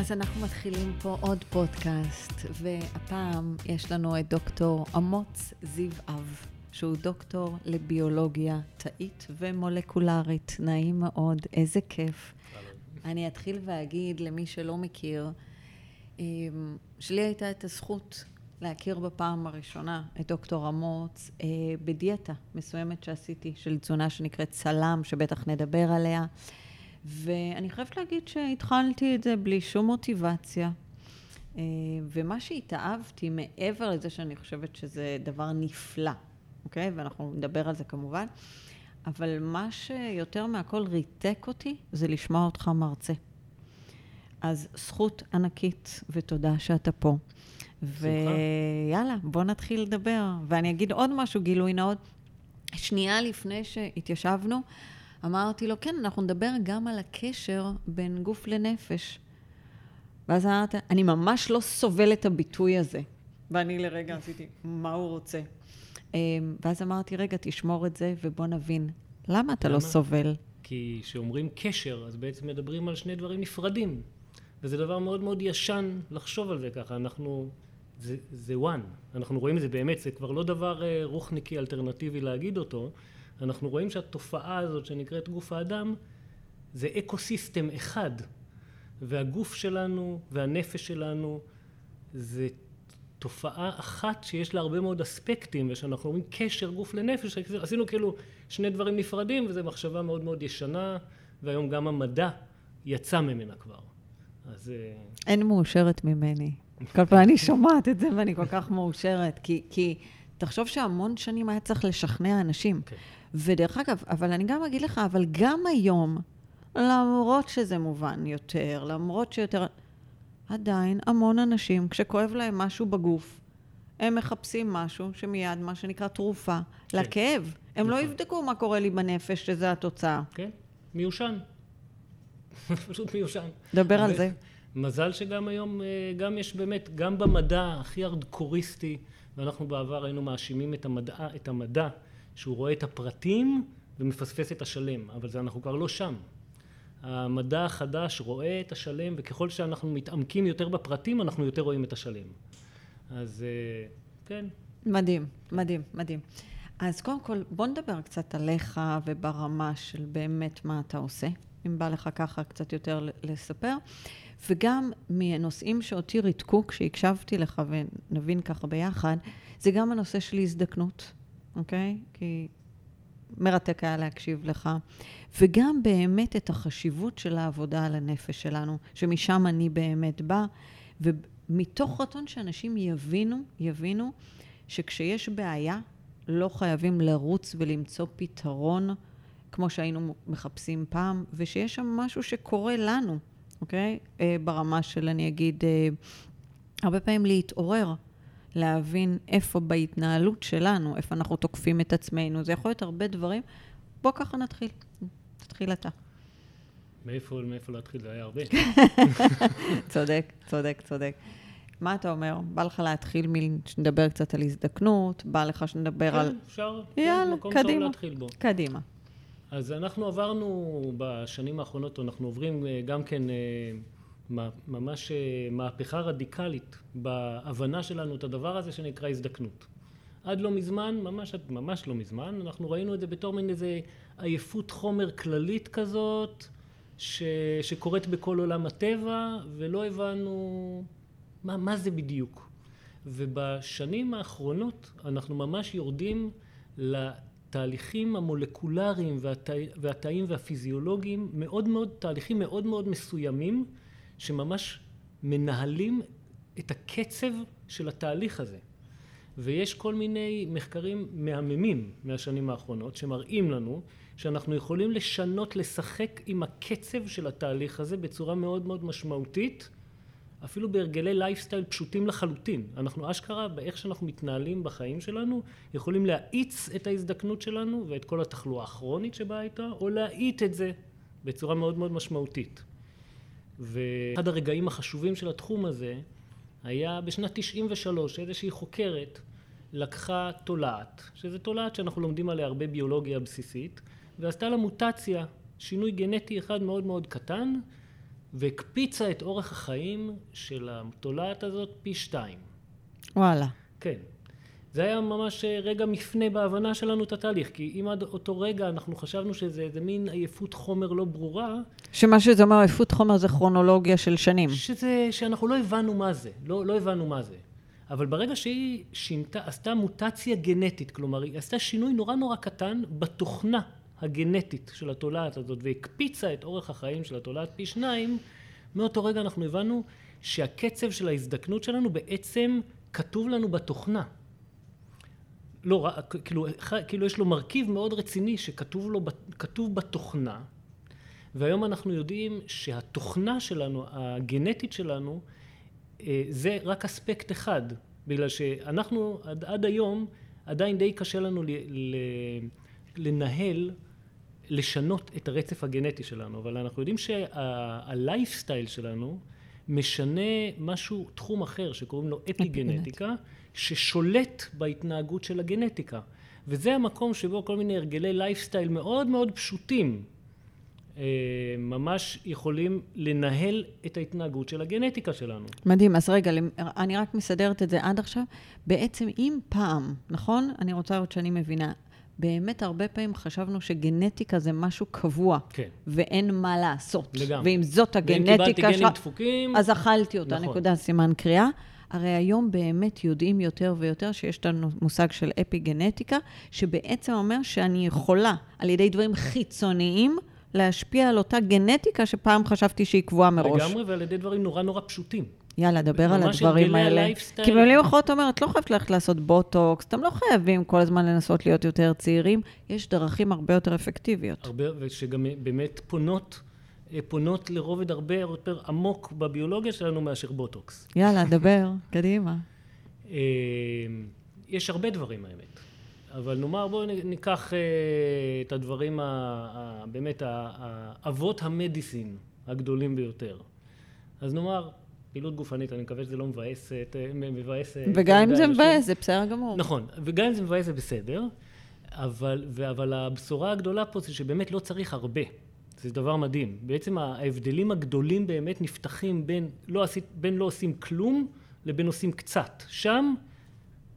אז אנחנו מתחילים פה עוד פודקאסט, והפעם יש לנו את דוקטור אמוץ זיו אב, שהוא דוקטור לביולוגיה תאית ומולקולרית. נעים מאוד, איזה כיף. אני אתחיל ואגיד למי שלא מכיר, אמ, שלי הייתה את הזכות להכיר בפעם הראשונה את דוקטור אמוץ אה, בדיאטה מסוימת שעשיתי, של תזונה שנקראת צלם, שבטח נדבר עליה. ואני חייבת להגיד שהתחלתי את זה בלי שום מוטיבציה. אה, ומה שהתאהבתי, מעבר לזה שאני חושבת שזה דבר נפלא, אוקיי? ואנחנו נדבר על זה כמובן, אבל מה שיותר מהכל ריתק אותי זה לשמוע אותך מרצה. אז זכות ענקית ותודה שאתה פה. ויאללה, בוא נתחיל לדבר. ואני אגיד עוד משהו, גילוי נאות. שנייה לפני שהתיישבנו, אמרתי לו, כן, אנחנו נדבר גם על הקשר בין גוף לנפש. ואז אמרת, אני ממש לא סובל את הביטוי הזה. ואני לרגע עשיתי, מה הוא רוצה? אמ, ואז אמרתי, רגע, תשמור את זה ובוא נבין. למה אתה לא למה? לא סובל? כי כשאומרים קשר, אז בעצם מדברים על שני דברים נפרדים. וזה דבר מאוד מאוד ישן לחשוב על זה ככה. אנחנו, זה, זה one. אנחנו רואים את זה באמת, זה כבר לא דבר אה, רוחניקי אלטרנטיבי להגיד אותו. אנחנו רואים שהתופעה הזאת שנקראת גוף האדם זה אקו סיסטם אחד והגוף שלנו והנפש שלנו זה תופעה אחת שיש לה הרבה מאוד אספקטים ושאנחנו אומרים קשר גוף לנפש עשינו כאילו שני דברים נפרדים וזו מחשבה מאוד מאוד ישנה והיום גם המדע יצא ממנה כבר אז אה, אין מאושרת ממני כל פעם אני שומעת את זה ואני כל כך מאושרת כי, כי תחשוב שהמון שנים היה צריך לשכנע אנשים. Okay. ודרך אגב, אבל אני גם אגיד לך, אבל גם היום, למרות שזה מובן יותר, למרות שיותר... עדיין המון אנשים, כשכואב להם משהו בגוף, הם מחפשים משהו שמיד, מה שנקרא תרופה, כן. לכאב. הם לא נכון. לא יבדקו מה קורה לי בנפש, שזה התוצאה. כן, מיושן. פשוט מיושן. דבר על זה. מזל שגם היום, אה, גם יש באמת, גם במדע הכי ארדקוריסטי, ואנחנו בעבר היינו מאשימים את המדע, את המדע שהוא רואה את הפרטים ומפספס את השלם, אבל זה אנחנו כבר לא שם. המדע החדש רואה את השלם, וככל שאנחנו מתעמקים יותר בפרטים, אנחנו יותר רואים את השלם. אז אה, כן. מדהים, מדהים, מדהים. אז קודם כל, בוא נדבר קצת עליך וברמה של באמת מה אתה עושה, אם בא לך ככה קצת יותר לספר. וגם מנושאים שאותי ריתקו כשהקשבתי לך, ונבין ככה ביחד, זה גם הנושא של הזדקנות, אוקיי? כי מרתק היה להקשיב לך. וגם באמת את החשיבות של העבודה על הנפש שלנו, שמשם אני באמת באה, ומתוך רצון שאנשים יבינו, יבינו, שכשיש בעיה, לא חייבים לרוץ ולמצוא פתרון כמו שהיינו מחפשים פעם, ושיש שם משהו שקורה לנו. אוקיי? אה, ברמה של, אני אגיד, אה, הרבה פעמים להתעורר, להבין איפה בהתנהלות שלנו, איפה אנחנו תוקפים את עצמנו. זה יכול להיות הרבה דברים. בוא ככה נתחיל. תתחיל אתה. מאיפה, מאיפה להתחיל? זה היה הרבה. צודק, צודק, צודק. מה אתה אומר? בא לך להתחיל מלדבר קצת על הזדקנות? בא לך שנדבר כן, על... כן, אפשר. יאללה, מקום קדימה. טוב להתחיל בו. קדימה. אז אנחנו עברנו בשנים האחרונות, אנחנו עוברים אה, גם כן אה, ממש אה, מהפכה רדיקלית בהבנה שלנו את הדבר הזה שנקרא הזדקנות. עד לא מזמן, ממש, ממש לא מזמן, אנחנו ראינו את זה בתור מין איזה עייפות חומר כללית כזאת, ש, שקורית בכל עולם הטבע, ולא הבנו מה, מה זה בדיוק. ובשנים האחרונות אנחנו ממש יורדים התהליכים המולקולריים והתאים והפיזיולוגיים מאוד מאוד, תהליכים מאוד מאוד מסוימים שממש מנהלים את הקצב של התהליך הזה. ויש כל מיני מחקרים מהממים מהשנים האחרונות שמראים לנו שאנחנו יכולים לשנות, לשחק עם הקצב של התהליך הזה בצורה מאוד מאוד משמעותית אפילו בהרגלי לייפסטייל פשוטים לחלוטין. אנחנו אשכרה, באיך שאנחנו מתנהלים בחיים שלנו, יכולים להאיץ את ההזדקנות שלנו ואת כל התחלואה הכרונית שבאה איתה, או להאיט את זה בצורה מאוד מאוד משמעותית. ואחד הרגעים החשובים של התחום הזה היה בשנת 93, איזושהי חוקרת לקחה תולעת, שזה תולעת שאנחנו לומדים עליה הרבה ביולוגיה בסיסית, ועשתה לה מוטציה, שינוי גנטי אחד מאוד מאוד קטן, והקפיצה את אורך החיים של התולעת הזאת פי שתיים. וואלה. כן. זה היה ממש אה, רגע מפנה בהבנה שלנו את התהליך, כי אם עד אותו רגע אנחנו חשבנו שזה איזה מין עייפות חומר לא ברורה, שמה שזה אומר, עייפות חומר זה כרונולוגיה של שנים. שזה, שאנחנו לא הבנו מה זה, לא, לא הבנו מה זה. אבל ברגע שהיא שינתה, עשתה מוטציה גנטית, כלומר היא עשתה שינוי נורא נורא קטן בתוכנה הגנטית של התולעת הזאת והקפיצה את אורך החיים של התולעת פי שניים, מאותו רגע אנחנו הבנו שהקצב של ההזדקנות שלנו בעצם כתוב לנו בתוכנה. לא, כאילו, כאילו יש לו מרכיב מאוד רציני שכתוב לו, כתוב בתוכנה, והיום אנחנו יודעים שהתוכנה שלנו, הגנטית שלנו, אה, זה רק אספקט אחד, בגלל שאנחנו עד, עד היום עדיין די קשה לנו ל, ל, לנהל, לשנות את הרצף הגנטי שלנו, אבל אנחנו יודעים שהלייפסטייל שלנו משנה משהו, תחום אחר שקוראים לו אפיגנטיקה, ששולט בהתנהגות של הגנטיקה. וזה המקום שבו כל מיני הרגלי לייפסטייל מאוד מאוד פשוטים אה, ממש יכולים לנהל את ההתנהגות של הגנטיקה שלנו. מדהים. אז רגע, אני רק מסדרת את זה עד עכשיו. בעצם, אם פעם, נכון? אני רוצה לראות שאני מבינה. באמת הרבה פעמים חשבנו שגנטיקה זה משהו קבוע, כן. ואין מה לעשות. לגמרי. ואם זאת ואם קיבלתי הגנטיקה גנים שלך, דפוקים, אז אכלתי אותה, נכון. נקודה, סימן קריאה. הרי היום באמת יודעים יותר ויותר שיש לנו מושג של אפיגנטיקה, שבעצם אומר שאני יכולה, על ידי דברים חיצוניים, להשפיע על אותה גנטיקה שפעם חשבתי שהיא קבועה מראש. לגמרי, ועל ידי דברים נורא נורא פשוטים. יאללה, דבר על הדברים האלה. כי במילים אחרות אתה אומר, את לא חייבת ללכת לעשות בוטוקס, אתם לא חייבים כל הזמן לנסות להיות יותר צעירים, יש דרכים הרבה יותר אפקטיביות. הרבה, ושגם באמת פונות, פונות לרובד הרבה יותר עמוק בביולוגיה שלנו מאשר בוטוקס. יאללה, דבר, קדימה. אה, יש הרבה דברים האמת, אבל נאמר בואו ניקח אה, את הדברים, ה, באמת האבות המדיסין הגדולים ביותר. אז נאמר, פעילות גופנית, אני מקווה שזה לא מבאס, את- אה, מבאס... אה, וגם אם את זה. מבאס, זה בסדר גמור. נכון, וגם אם זה מבאס זה בסדר, אבל, אבל הבשורה הגדולה פה זה שבאמת לא צריך הרבה. זה דבר מדהים. בעצם ההבדלים הגדולים באמת נפתחים בין לא, עשית, בין לא עושים כלום לבין עושים קצת. שם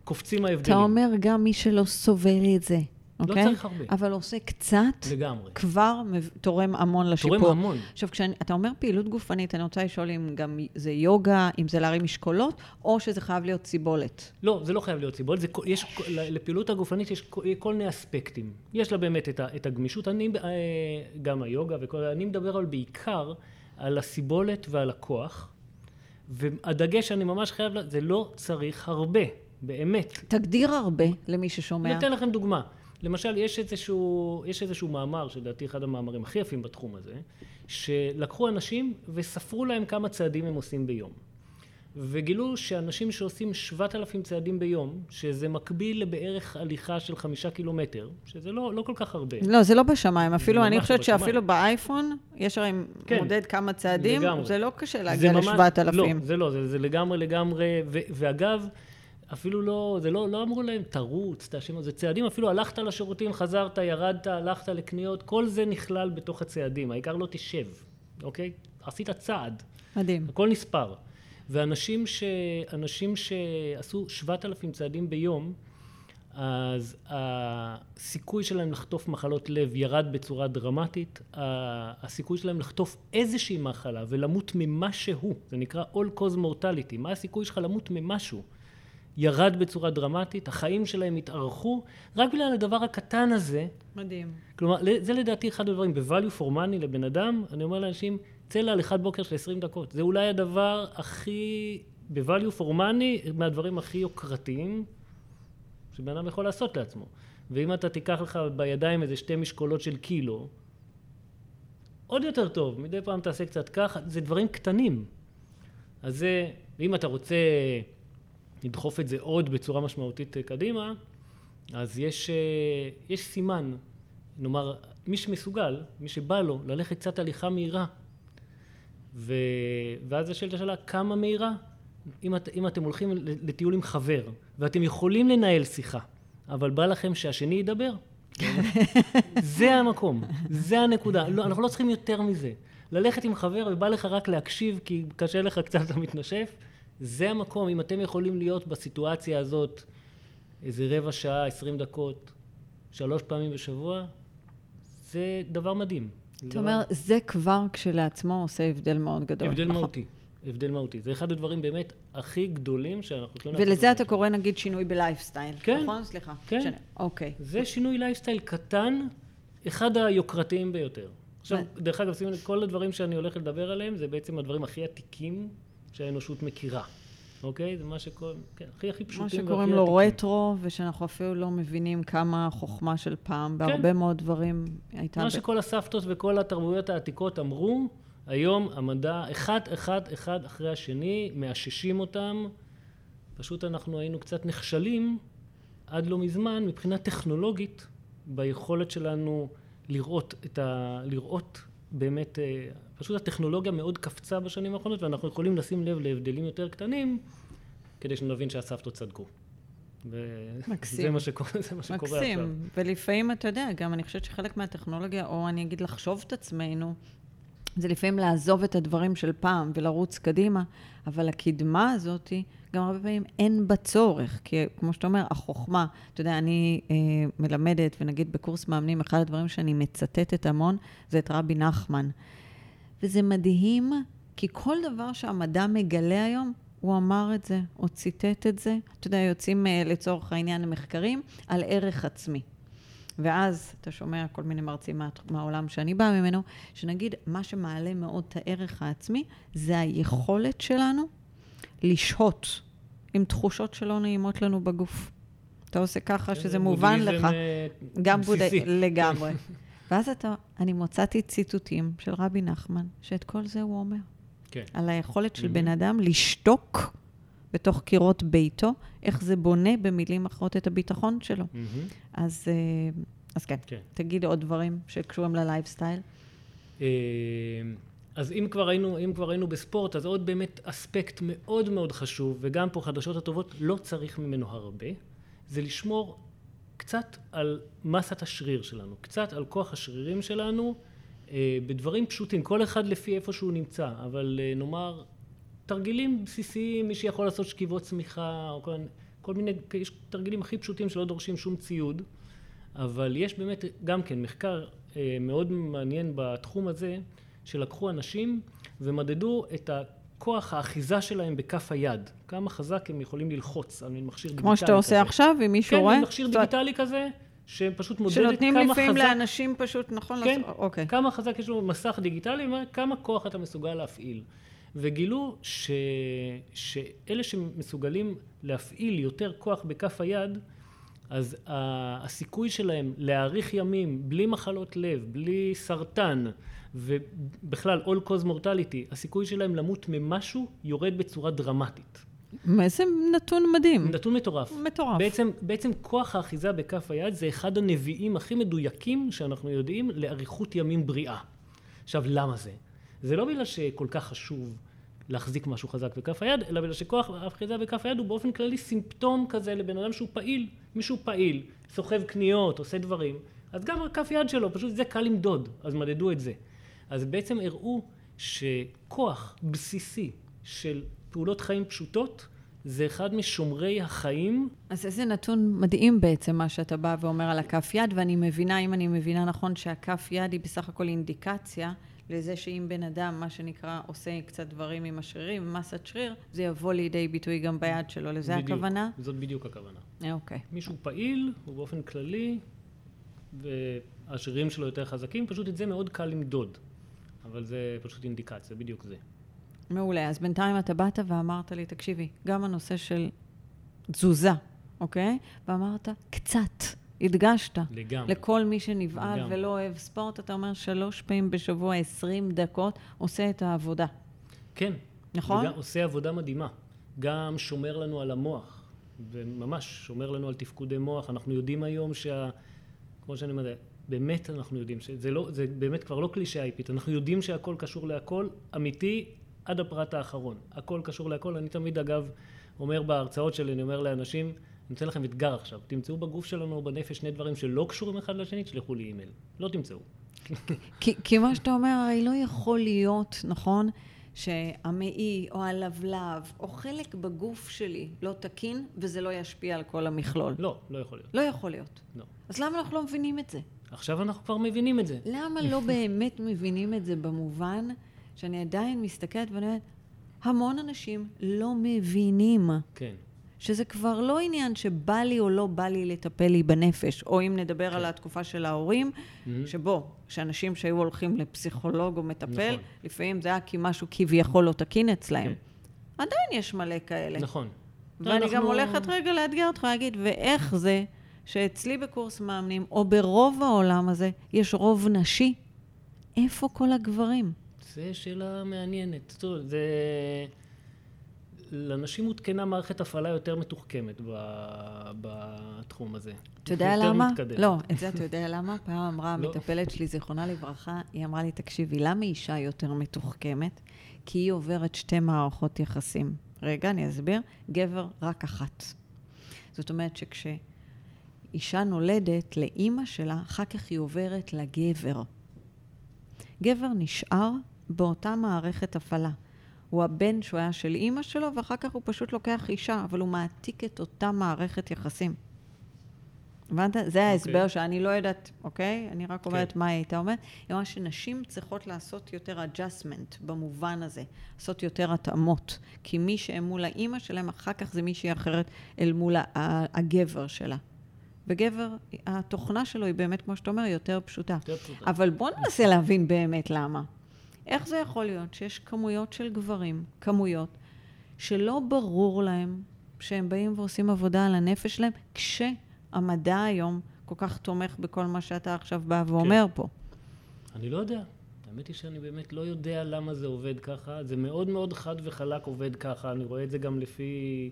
קופצים אתה ההבדלים. אומר גם מי שלא סובל את זה, אוקיי? צריך הרבה. אבל עושה קצת, לגמרי. כבר תורם המון לשיפור. תורם המון. עכשיו, כשאתה אומר פעילות גופנית, אני רוצה לשאול אם גם זה יוגה, אם זה להרים משקולות, או שזה חייב להיות סיבולת. לא, זה לא חייב להיות סיבולת, זה, יש, לפעילות הגופנית יש כל כל מיני אספקטים. יש לה באמת את, את הגמישות, אני, אה, גם היוגה וכל, אני מדבר אבל בעיקר על הסיבולת ועל הכוח, והדגש שאני ממש חייב, לה- זה לא צריך הרבה, באמת. תגדיר הרבה למי ששומע. אני אתן לכם דוגמה. למשל, יש איזשהו, יש איזשהו מאמר, שלדעתי אחד המאמרים הכי יפים בתחום הזה, שלקחו אנשים וספרו להם כמה צעדים הם עושים ביום. וגילו שאנשים שעושים 7,000 צעדים ביום, שזה מקביל לבערך הליכה של חמישה קילומטר, שזה לא, לא כל כך הרבה. לא, זה לא בשמיים. אפילו, אני לא חושבת בשמיים. שאפילו באייפון, יש הרי כן, מודד כמה צעדים, לגמרי. זה לא קשה להגיע ממש- ל-7,000. לא, זה לא, זה, זה לגמרי לגמרי, ו, ואגב, אפילו לא, זה לא, לא אמרו להם, תרוץ, תאשים, זה צעדים, אפילו הלכת לשירותים, חזרת, ירדת, הלכת לקניות, כל זה נכלל בתוך הצעדים, העיקר לא תשב, אוקיי? עשית צעד, מדהים. הכל נספר. ואנשים ש... אנשים שעשו 7,000 צעדים ביום, אז הסיכוי שלהם לחטוף מחלות לב ירד בצורה דרמטית, הסיכוי שלהם לחטוף איזושהי מחלה ולמות ממשהו, זה נקרא all cause mortality, מה הסיכוי שלך למות ממשהו? ירד בצורה דרמטית, החיים שלהם התארכו, רק בגלל הדבר הקטן הזה, מדהים. כלומר, זה לדעתי אחד הדברים, ב-value for money לבן אדם, אני אומר לאנשים, צא להליכת בוקר של 20 דקות. זה אולי הדבר הכי, ב-value for money, מהדברים הכי יוקרתיים שבן אדם יכול לעשות לעצמו. ואם אתה תיקח לך בידיים איזה שתי משקולות של קילו, עוד יותר טוב, מדי פעם תעשה קצת ככה, זה דברים קטנים. אז זה, ואם אתה רוצה לדחוף את זה עוד בצורה משמעותית אה, קדימה, אז יש, אה, יש סימן, נאמר, מי שמסוגל, מי שבא לו, ללכת קצת הליכה מהירה, ו... ואז השאלת השאלה, כמה מהירה? אם, את, אם אתם הולכים לטיול עם חבר, ואתם יכולים לנהל שיחה, אבל בא לכם שהשני ידבר, זה המקום, זה הנקודה. לא, אנחנו לא צריכים יותר מזה. ללכת עם חבר ובא לך רק להקשיב כי קשה לך קצת, אתה מתנשף, זה המקום, אם אתם יכולים להיות בסיטואציה הזאת איזה רבע שעה, עשרים דקות, שלוש פעמים בשבוע, זה דבר מדהים. אתה אומר, זה כבר כשלעצמו עושה הבדל מאוד גדול. הבדל נכון. מהותי. הבדל מהותי. זה אחד הדברים באמת הכי גדולים שאנחנו יכולים לעשות. ולזה אתה קורא נגיד שינוי בלייפסטייל, כן, נכון? סליחה. כן. שני. אוקיי. זה שינוי לייפסטייל קטן, אחד היוקרתיים ביותר. עכשיו, דרך אגב, שימו כל הדברים שאני הולך לדבר עליהם, זה בעצם הדברים הכי עתיקים שהאנושות מכירה. אוקיי? זה מה שקוראים, כן, הכי הכי פשוטים. מה שקוראים לו רטרו, ושאנחנו אפילו לא מבינים כמה החוכמה של פעם, כן. בהרבה מאוד דברים הייתה... מה ב... שכל הסבתות וכל התרבויות העתיקות אמרו, היום המדע, אחד, אחד, אחד אחרי השני, מאששים אותם. פשוט אנחנו היינו קצת נכשלים עד לא מזמן מבחינה טכנולוגית ביכולת שלנו לראות את ה... לראות באמת, אה, פשוט הטכנולוגיה מאוד קפצה בשנים האחרונות ואנחנו יכולים לשים לב להבדלים יותר קטנים כדי שנבין שהסבתות צדקו. מקסים. זה מה שקורה, זה מה שקורה מקסים. עכשיו. מקסים, ולפעמים אתה יודע, גם אני חושבת שחלק מהטכנולוגיה, או אני אגיד לחשוב את עצמנו, זה לפעמים לעזוב את הדברים של פעם ולרוץ קדימה, אבל הקדמה הזאת, גם הרבה פעמים אין בה צורך, כי כמו שאתה אומר, החוכמה, אתה יודע, אני אה, מלמדת, ונגיד בקורס מאמנים, אחד הדברים שאני מצטטת המון, זה את רבי נחמן. וזה מדהים, כי כל דבר שהמדע מגלה היום, הוא אמר את זה, הוא ציטט את זה. אתה יודע, יוצאים אה, לצורך העניין המחקרים על ערך עצמי. ואז אתה שומע כל מיני מרצים מה, מהעולם שאני באה ממנו, שנגיד, מה שמעלה מאוד את הערך העצמי, זה היכולת שלנו לשהות עם תחושות שלא נעימות לנו בגוף. אתה עושה ככה שזה מובן לך. אה, גם בודהיזם לגמרי. ואז אתה, אני מוצאתי ציטוטים של רבי נחמן, שאת כל זה הוא אומר. כן. על היכולת של. בן אדם לשתוק בתוך קירות ביתו, איך זה בונה במילים אחרות את הביטחון שלו. Mm-hmm. אז, אה, אז כן, כן, תגיד עוד דברים שקשורים ללייפסטייל. אה, אז אם כבר, היינו, אם כבר היינו בספורט, אז עוד באמת אספקט מאוד מאוד חשוב, וגם פה חדשות הטובות, לא צריך ממנו הרבה, זה לשמור קצת על מסת השריר שלנו, קצת על כוח השרירים שלנו, אה, בדברים פשוטים, כל אחד לפי איפה שהוא נמצא, אבל נאמר, תרגילים בסיסיים, מי שיכול לעשות שכיבות צמיחה, או כל, כל מיני, יש תרגילים הכי פשוטים שלא דורשים שום ציוד, אבל יש באמת גם כן מחקר אה, מאוד מעניין בתחום הזה, שלקחו אנשים ומדדו את הכוח האחיזה שלהם בכף היד, כמה חזק הם יכולים ללחוץ על מין מכשיר דיגיטלי כזה. כמו שאתה עושה עכשיו, אם מישהו כן, רואה? כן, מכשיר דיגיטלי כזה, שפשוט מודד כמה חזק... שנותנים לפעמים לאנשים פשוט, נכון? כן. אוקיי. כמה חזק יש לו מסך דיגיטלי, כמה כוח אתה מסוגל להפעיל. וגילו ש... שאלה שמסוגלים להפעיל יותר כוח בכף היד, אז הסיכוי שלהם להאריך ימים בלי מחלות לב, בלי סרטן, ובכלל all cause mortality, הסיכוי שלהם למות ממשהו יורד בצורה דרמטית. איזה נתון מדהים. נתון מטורף. מטורף. בעצם, בעצם כוח האחיזה בכף היד זה אחד הנביאים הכי מדויקים שאנחנו יודעים לאריכות ימים בריאה. עכשיו, למה זה? זה לא בגלל שכל כך חשוב להחזיק משהו חזק בכף היד, אלא בגלל שכוח האחיזה בכף היד הוא באופן כללי סימפטום כזה לבן אדם שהוא פעיל. מישהו פעיל, סוחב קניות, עושה דברים, אז גם כף יד שלו, פשוט זה קל למדוד, אז מדדו את זה. אז בעצם הראו שכוח בסיסי של פעולות חיים פשוטות זה אחד משומרי החיים. אז איזה נתון מדהים בעצם מה שאתה בא ואומר על הכף יד, ואני מבינה, אם אני מבינה נכון, שהכף יד היא בסך הכל אינדיקציה לזה שאם בן אדם, מה שנקרא, עושה קצת דברים עם השרירים, מסת שריר, זה יבוא לידי ביטוי גם ביד שלו. לזה בדיוק, הכוונה? זאת בדיוק הכוונה. אה, אוקיי. מישהו פעיל, הוא באופן כללי, והשרירים שלו יותר חזקים, פשוט את זה מאוד קל למדוד. אבל זה פשוט אינדיקציה, בדיוק זה. מעולה. אז בינתיים אתה באת ואמרת לי, תקשיבי, גם הנושא של תזוזה, אוקיי? ואמרת, קצת. הדגשת. לגמרי. לכל מי שנבעל לגמרי. ולא אוהב ספורט, אתה אומר שלוש פעמים בשבוע, עשרים דקות, עושה את העבודה. כן. נכון? וגם עושה עבודה מדהימה. גם שומר לנו על המוח, וממש שומר לנו על תפקודי מוח. אנחנו יודעים היום שה... כמו שאני אומר, באמת אנחנו יודעים שזה לא, זה באמת כבר לא קלישאה איפית, אנחנו יודעים שהכל קשור להכל, אמיתי, עד הפרט האחרון. הכל קשור להכל. אני תמיד, אגב, אומר בהרצאות שלי, אני אומר לאנשים, נותן לכם אתגר עכשיו, תמצאו בגוף שלנו או בנפש שני דברים שלא קשורים אחד לשני, תשלחו לי אימייל. לא תמצאו. כי, כי מה שאתה אומר, הרי לא יכול להיות, נכון, שהמעי או הלבלב או חלק בגוף שלי לא תקין וזה לא ישפיע על כל המכלול. לא, לא יכול להיות. לא יכול להיות. לא. אז למה אנחנו לא מבינים את זה? עכשיו אנחנו כבר מבינים את זה. למה לא באמת מבינים את זה במובן שאני עדיין מסתכלת ואני אומרת, המון אנשים לא מבינים כן. שזה כבר לא עניין שבא לי או לא בא לי לטפל לי בנפש, או אם נדבר כן. על התקופה של ההורים, Mhm. שבו, שאנשים שהיו הולכים לפסיכולוג או מטפל, נכון. לפעמים זה היה כי משהו כביכול לא תקין אצלם. כן. עדיין יש מלא כאלה. נכון. ואני גם אנחנו- הולכת רגע לאתגר אותך, להגיד, ואיך זה שאצלי בקורס מאמנים, או ברוב העולם הזה, יש רוב נשי? איפה כל הגברים? זו שאלה מעניינת. טוב, זה... לנשים הותקנה מערכת הפעלה יותר מתוחכמת. בתחום הזה. אתה יודע למה? מתקדמת. לא, את זה אתה יודע למה? פעם אמרה לא. המטפלת שלי, זיכרונה לברכה, היא אמרה לי, תקשיבי, למה אישה יותר מתוחכמת? כי היא עוברת שתי מערכות יחסים. רגע, אני אסביר. גבר, רק אחת. זאת אומרת שכשאישה נולדת לאימא שלה, אחר כך היא עוברת לגבר. גבר נשאר באותה מערכת הפעלה. הוא הבן שהוא היה של אימא שלו, ואחר כך הוא פשוט לוקח אישה, אבל הוא מעתיק את אותה מערכת יחסים. הבנת? זה ההסבר שאני לא יודעת, אוקיי? אני רק אומרת כן. מה היא הייתה אומרת. היא אמרה שנשים צריכות לעשות יותר adjustment במובן הזה, לעשות יותר התאמות. כי מי שהם מול האימא שלהם, אחר כך זה מישהי אחרת אל מול הגבר שלה. וגבר, התוכנה שלו היא באמת, כמו שאתה אומר, יותר פשוטה. יותר פשוטה. אבל בוא ננסה להבין באמת למה. איך זה יכול להיות שיש כמויות של גברים, כמויות, שלא ברור להם שהם באים ועושים עבודה על הנפש שלהם, כשהמדע היום כל כך תומך בכל מה שאתה עכשיו בא ואומר פה. אני לא יודע. האמת היא שאני באמת לא יודע למה זה עובד ככה. זה מאוד מאוד חד וחלק עובד ככה. אני רואה את זה גם לפי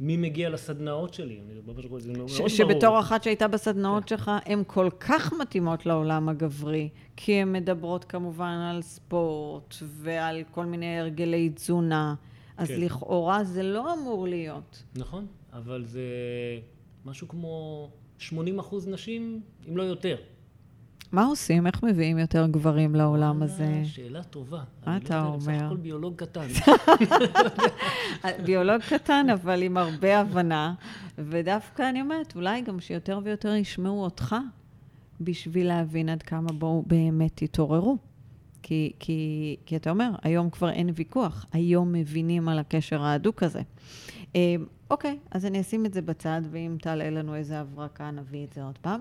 מי מגיע לסדנאות שלי. אני ממש רואה את זה מאוד ש- ברור. שבתור אחת שהייתה בסדנאות כן. שלך, הן כל כך מתאימות לעולם הגברי, כי הן מדברות כמובן על ספורט ועל כל מיני הרגלי תזונה, אז כן. לכאורה זה לא אמור להיות. נכון, אבל זה משהו כמו 80 אחוז נשים, אם לא יותר. מה עושים? איך מביאים יותר גברים לעולם הזה? וואלה, שאלה טובה. מה אני אתה לא יודע, אני בסך אומר? הכל ביולוג קטן. ביולוג קטן, אבל עם הרבה הבנה, ודווקא אני אומרת, אולי גם שיותר ויותר ישמעו אותך, בשביל להבין עד כמה בואו באמת תתעוררו. כי, כי, כי אתה אומר, היום כבר אין ויכוח, היום מבינים על הקשר ההדוק הזה. אה, אוקיי, אז אני אשים את זה בצד, ואם תעלה לנו איזה הברקה, נביא את זה עוד פעם.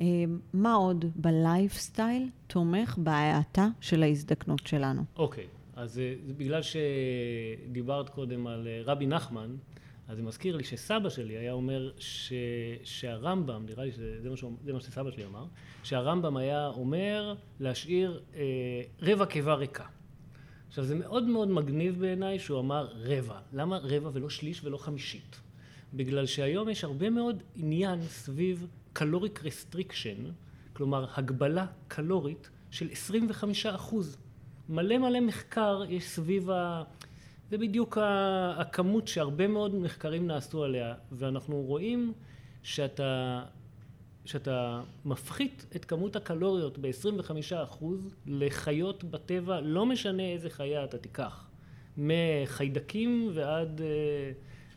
אה, מה עוד בלייפסטייל תומך בהאטה של ההזדקנות שלנו? אוקיי, אז אה, בגלל שדיברת קודם על אה, רבי נחמן, אז זה מזכיר לי שסבא שלי היה אומר ש... שהרמב"ם, נראה לי שזה מה, זה מה שסבא שלי אמר, שהרמב"ם היה אומר להשאיר אה, רבע קיבה ריקה. עכשיו זה מאוד מאוד מגניב בעיניי שהוא אמר רבע. למה רבע ולא שליש ולא חמישית? בגלל שהיום יש הרבה מאוד עניין סביב caloric restriction, כלומר הגבלה קלורית של 25 אחוז. מלא מלא מחקר יש סביב ה... זה בדיוק הכמות שהרבה מאוד מחקרים נעשו עליה, ואנחנו רואים שאתה, שאתה מפחית את כמות הקלוריות ב-25% לחיות בטבע, לא משנה איזה חיה אתה תיקח, מחיידקים ועד, אה,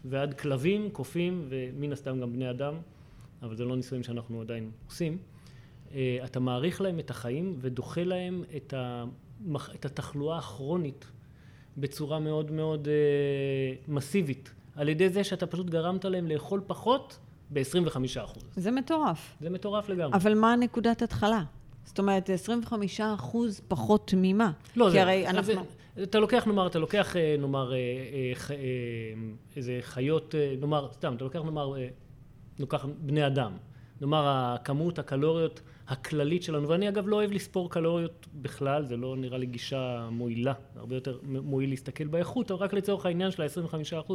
ועד כלבים, קופים ומן הסתם גם בני אדם, אבל זה לא ניסויים שאנחנו עדיין עושים. אה, אתה מאריך להם את החיים ודוחה להם את, המח... את התחלואה הכרונית בצורה מאוד מאוד אה, מסיבית, על ידי זה שאתה פשוט גרמת להם לאכול פחות ב-25%. זה מטורף. זה מטורף לגמרי. אבל מה נקודת התחלה? זאת אומרת, 25 אחוז פחות ממה. לא, כי זה, הרי אנחנו... זה, אתה לוקח, נאמר, אתה לוקח, אה, נאמר, אה, איזה חיות, נאמר, סתם, אתה לוקח, נאמר, ניקח בני אדם. נאמר, הכמות הקלוריות הכללית שלנו, ואני אגב לא אוהב לספור קלוריות בכלל, זה לא נראה לי גישה מועילה, הרבה יותר מועיל להסתכל באיכות, אבל רק לצורך העניין של ה-25%.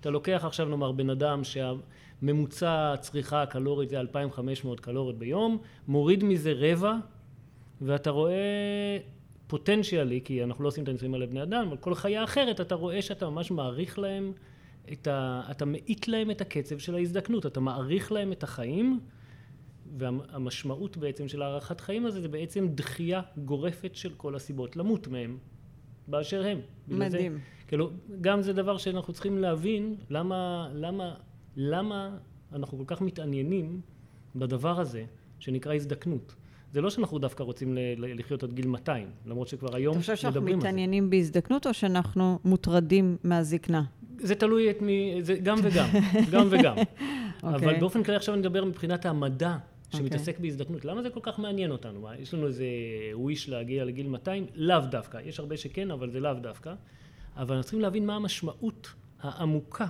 אתה לוקח עכשיו, נאמר, בן אדם שהממוצע הצריכה הקלורית זה 2,500 קלוריות ביום, מוריד מזה רבע, ואתה רואה פוטנציאלי, כי אנחנו לא עושים את הניסויים האלה לבני אדם, אבל כל חיה אחרת, אתה רואה שאתה ממש מעריך להם את ה... אתה מאיט להם את הקצב של ההזדקנות, אתה מעריך להם את החיים, והמשמעות בעצם של הארכת חיים הזה זה בעצם דחייה גורפת של כל הסיבות למות מהם באשר הם. מדהים. זה, כאילו, גם זה דבר שאנחנו צריכים להבין למה, למה, למה אנחנו כל כך מתעניינים בדבר הזה שנקרא הזדקנות. זה לא שאנחנו דווקא רוצים לחיות עד גיל 200, למרות שכבר היום מדברים על זה. אתה חושב שאנחנו מתעניינים בהזדקנות או שאנחנו מוטרדים מהזקנה? זה תלוי את מי, זה גם וגם, גם וגם. okay. אבל אוקיי. באופן כללי עכשיו אני מדבר מבחינת המדע שמתעסק okay. אוקיי. בהזדקנות. למה זה כל כך מעניין אותנו? מה, יש לנו איזה ויש להגיע לגיל 200? לאו דווקא. יש הרבה שכן, אבל זה לאו דווקא. אבל אנחנו צריכים להבין מה המשמעות העמוקה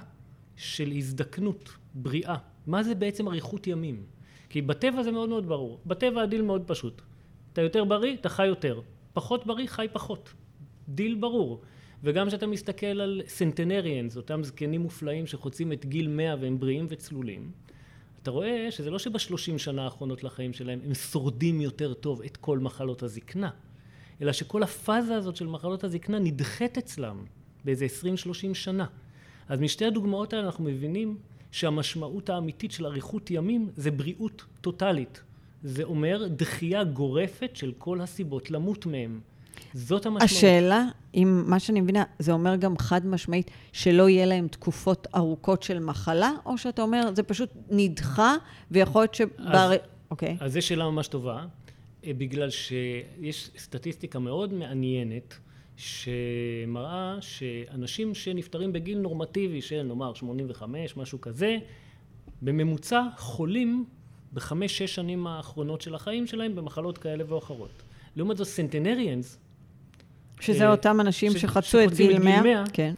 של הזדקנות בריאה. מה זה בעצם אריכות ימים? כי בטבע זה מאוד מאוד ברור. בטבע הדיל מאוד פשוט. אתה יותר בריא, אתה חי יותר. פחות בריא, חי פחות. דיל ברור. וגם כשאתה מסתכל על centenarians, אותם זקנים מופלאים שחוצים את גיל 100 והם בריאים וצלולים, אתה רואה שזה לא שבשלושים שנה האחרונות לחיים שלהם הם שורדים יותר טוב את כל מחלות הזקנה, אלא שכל הפאזה הזאת של מחלות הזקנה נדחית אצלם באיזה 20-30 שנה. אז משתי הדוגמאות האלה אנחנו מבינים שהמשמעות האמיתית של אריכות ימים זה בריאות טוטאלית. זה אומר דחייה גורפת של כל הסיבות למות מהם. זאת המשמעות. השאלה, אם מה שאני מבינה, זה אומר גם חד משמעית שלא יהיה להם תקופות ארוכות של מחלה, או שאתה אומר, זה פשוט נדחה, ויכול להיות שבר... אוקיי. אז זו שאלה ממש טובה, אה, בגלל שיש סטטיסטיקה מאוד מעניינת, שמראה שאנשים שנפטרים בגיל נורמטיבי של נאמר 85, משהו כזה, בממוצע חולים בחמש-שש שנים האחרונות של החיים שלהם במחלות כאלה ואחרות. לעומת זאת סנטנריאנס, שזה אה, אותם אנשים ש... שחצו את גיל 100, 100 כן.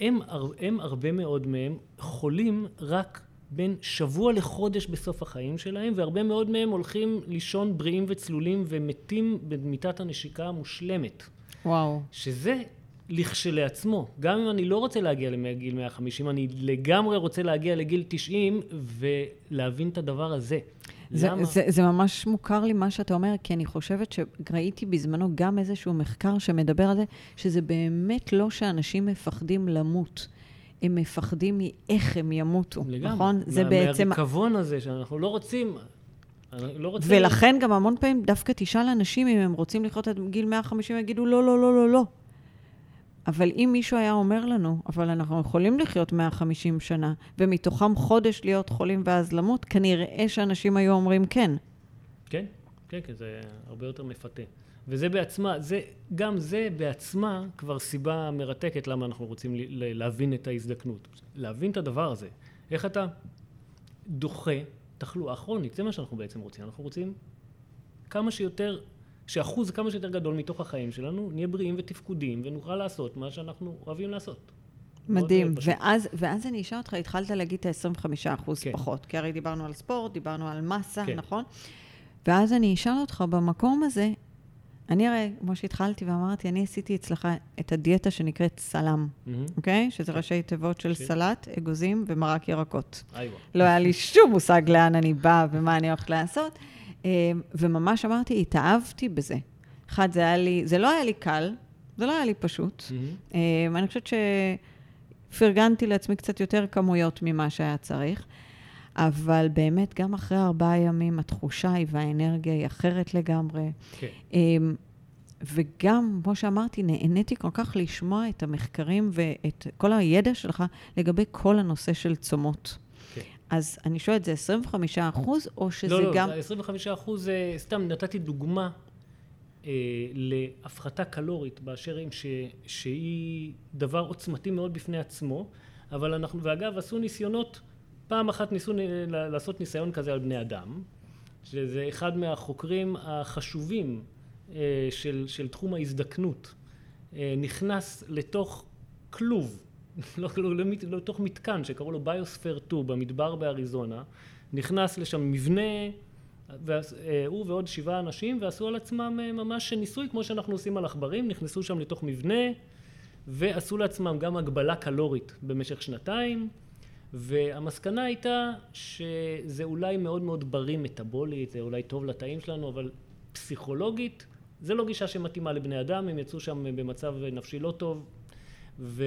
הם, הם הרבה מאוד מהם חולים רק בין שבוע לחודש בסוף החיים שלהם, והרבה מאוד מהם הולכים לישון בריאים וצלולים ומתים במיטת הנשיקה המושלמת. וואו. שזה לכשלעצמו, גם אם אני לא רוצה להגיע לגיל 150, אני לגמרי רוצה להגיע לגיל 90 ולהבין את הדבר הזה. זה, למה? זה, זה ממש מוכר לי מה שאתה אומר, כי אני חושבת שראיתי בזמנו גם איזשהו מחקר שמדבר על זה, שזה באמת לא שאנשים מפחדים למות. הם מפחדים מאיך הם ימותו, לגמרי. נכון? מה, זה בעצם... מהריקבון הזה שאנחנו לא רוצים... לא רוצה... ולכן גם המון פעמים דווקא תשאל אנשים אם הם רוצים לחיות עד גיל 150, יגידו לא, לא, לא, לא, לא. אבל אם מישהו היה אומר לנו, אבל אנחנו יכולים לחיות 150 שנה, ומתוכם חודש להיות חולים ואז למות, כנראה שאנשים היו אומרים כן. כן, כן, כן, זה הרבה יותר מפתה. וזה בעצמה, זה, גם זה בעצמה כבר סיבה מרתקת למה אנחנו רוצים להבין את ההזדקנות. להבין את הדבר הזה. איך אתה דוחה תחלואה כרונית, זה מה שאנחנו בעצם רוצים. אנחנו רוצים כמה שיותר שאחוז כמה שיותר גדול מתוך החיים שלנו נהיה בריאים ותפקודים ונוכל לעשות מה שאנחנו אוהבים לעשות. מדהים. ואז, ואז אני אשאל אותך, התחלת להגיד את ה-25 אחוז כן. פחות, כי הרי דיברנו על ספורט, דיברנו על מסה, כן. נכון? ואז אני אשאל אותך, במקום הזה, אני הרי, כמו שהתחלתי ואמרתי, אני עשיתי אצלך את הדיאטה שנקראת סלם, אוקיי? Mm-hmm. Okay? שזה כן. ראשי תיבות של ש... סלט, אגוזים ומרק ירקות. איווה. לא היה לי שום מושג לאן אני באה ומה אני הולכת לעשות. אמ, וממש אמרתי, התאהבתי בזה. אחד, זה היה לי, זה לא היה לי קל, זה לא היה לי פשוט. Mm-hmm. אני חושבת שפרגנתי לעצמי קצת יותר כמויות ממה שהיה צריך, אבל באמת, גם אחרי ארבעה ימים, התחושה היא והאנרגיה היא אחרת לגמרי. כן. Okay. וגם, כמו שאמרתי, נהניתי כל כך לשמוע את המחקרים ואת כל הידע שלך לגבי כל הנושא של צומות. אז אני שואלת, זה 25 אחוז, או שזה לא, לא, גם... לא, לא, 25 אחוז, אה, סתם נתתי דוגמה אה, להפחתה קלורית באשר ש, שהיא דבר עוצמתי מאוד בפני עצמו, אבל אנחנו, ואגב, עשו ניסיונות, פעם אחת ניסו לעשות ניסיון כזה על בני אדם, שזה אחד מהחוקרים החשובים אה, של, של תחום ההזדקנות, אה, נכנס לתוך כלוב לתוך מתקן שקראו לו ביוספר 2 במדבר באריזונה, נכנס לשם מבנה, הוא ועוד שבעה אנשים ועשו על עצמם אה, ממש ניסוי כמו שאנחנו עושים על עכברים, נכנסו שם לתוך מבנה ועשו לעצמם גם הגבלה קלורית במשך שנתיים והמסקנה הייתה שזה אולי מאוד מאוד בריא מטאבולית, זה אולי טוב לתאים שלנו, אבל פסיכולוגית זה לא גישה שמתאימה לבני אדם, הם יצאו שם במצב נפשי לא טוב, ו...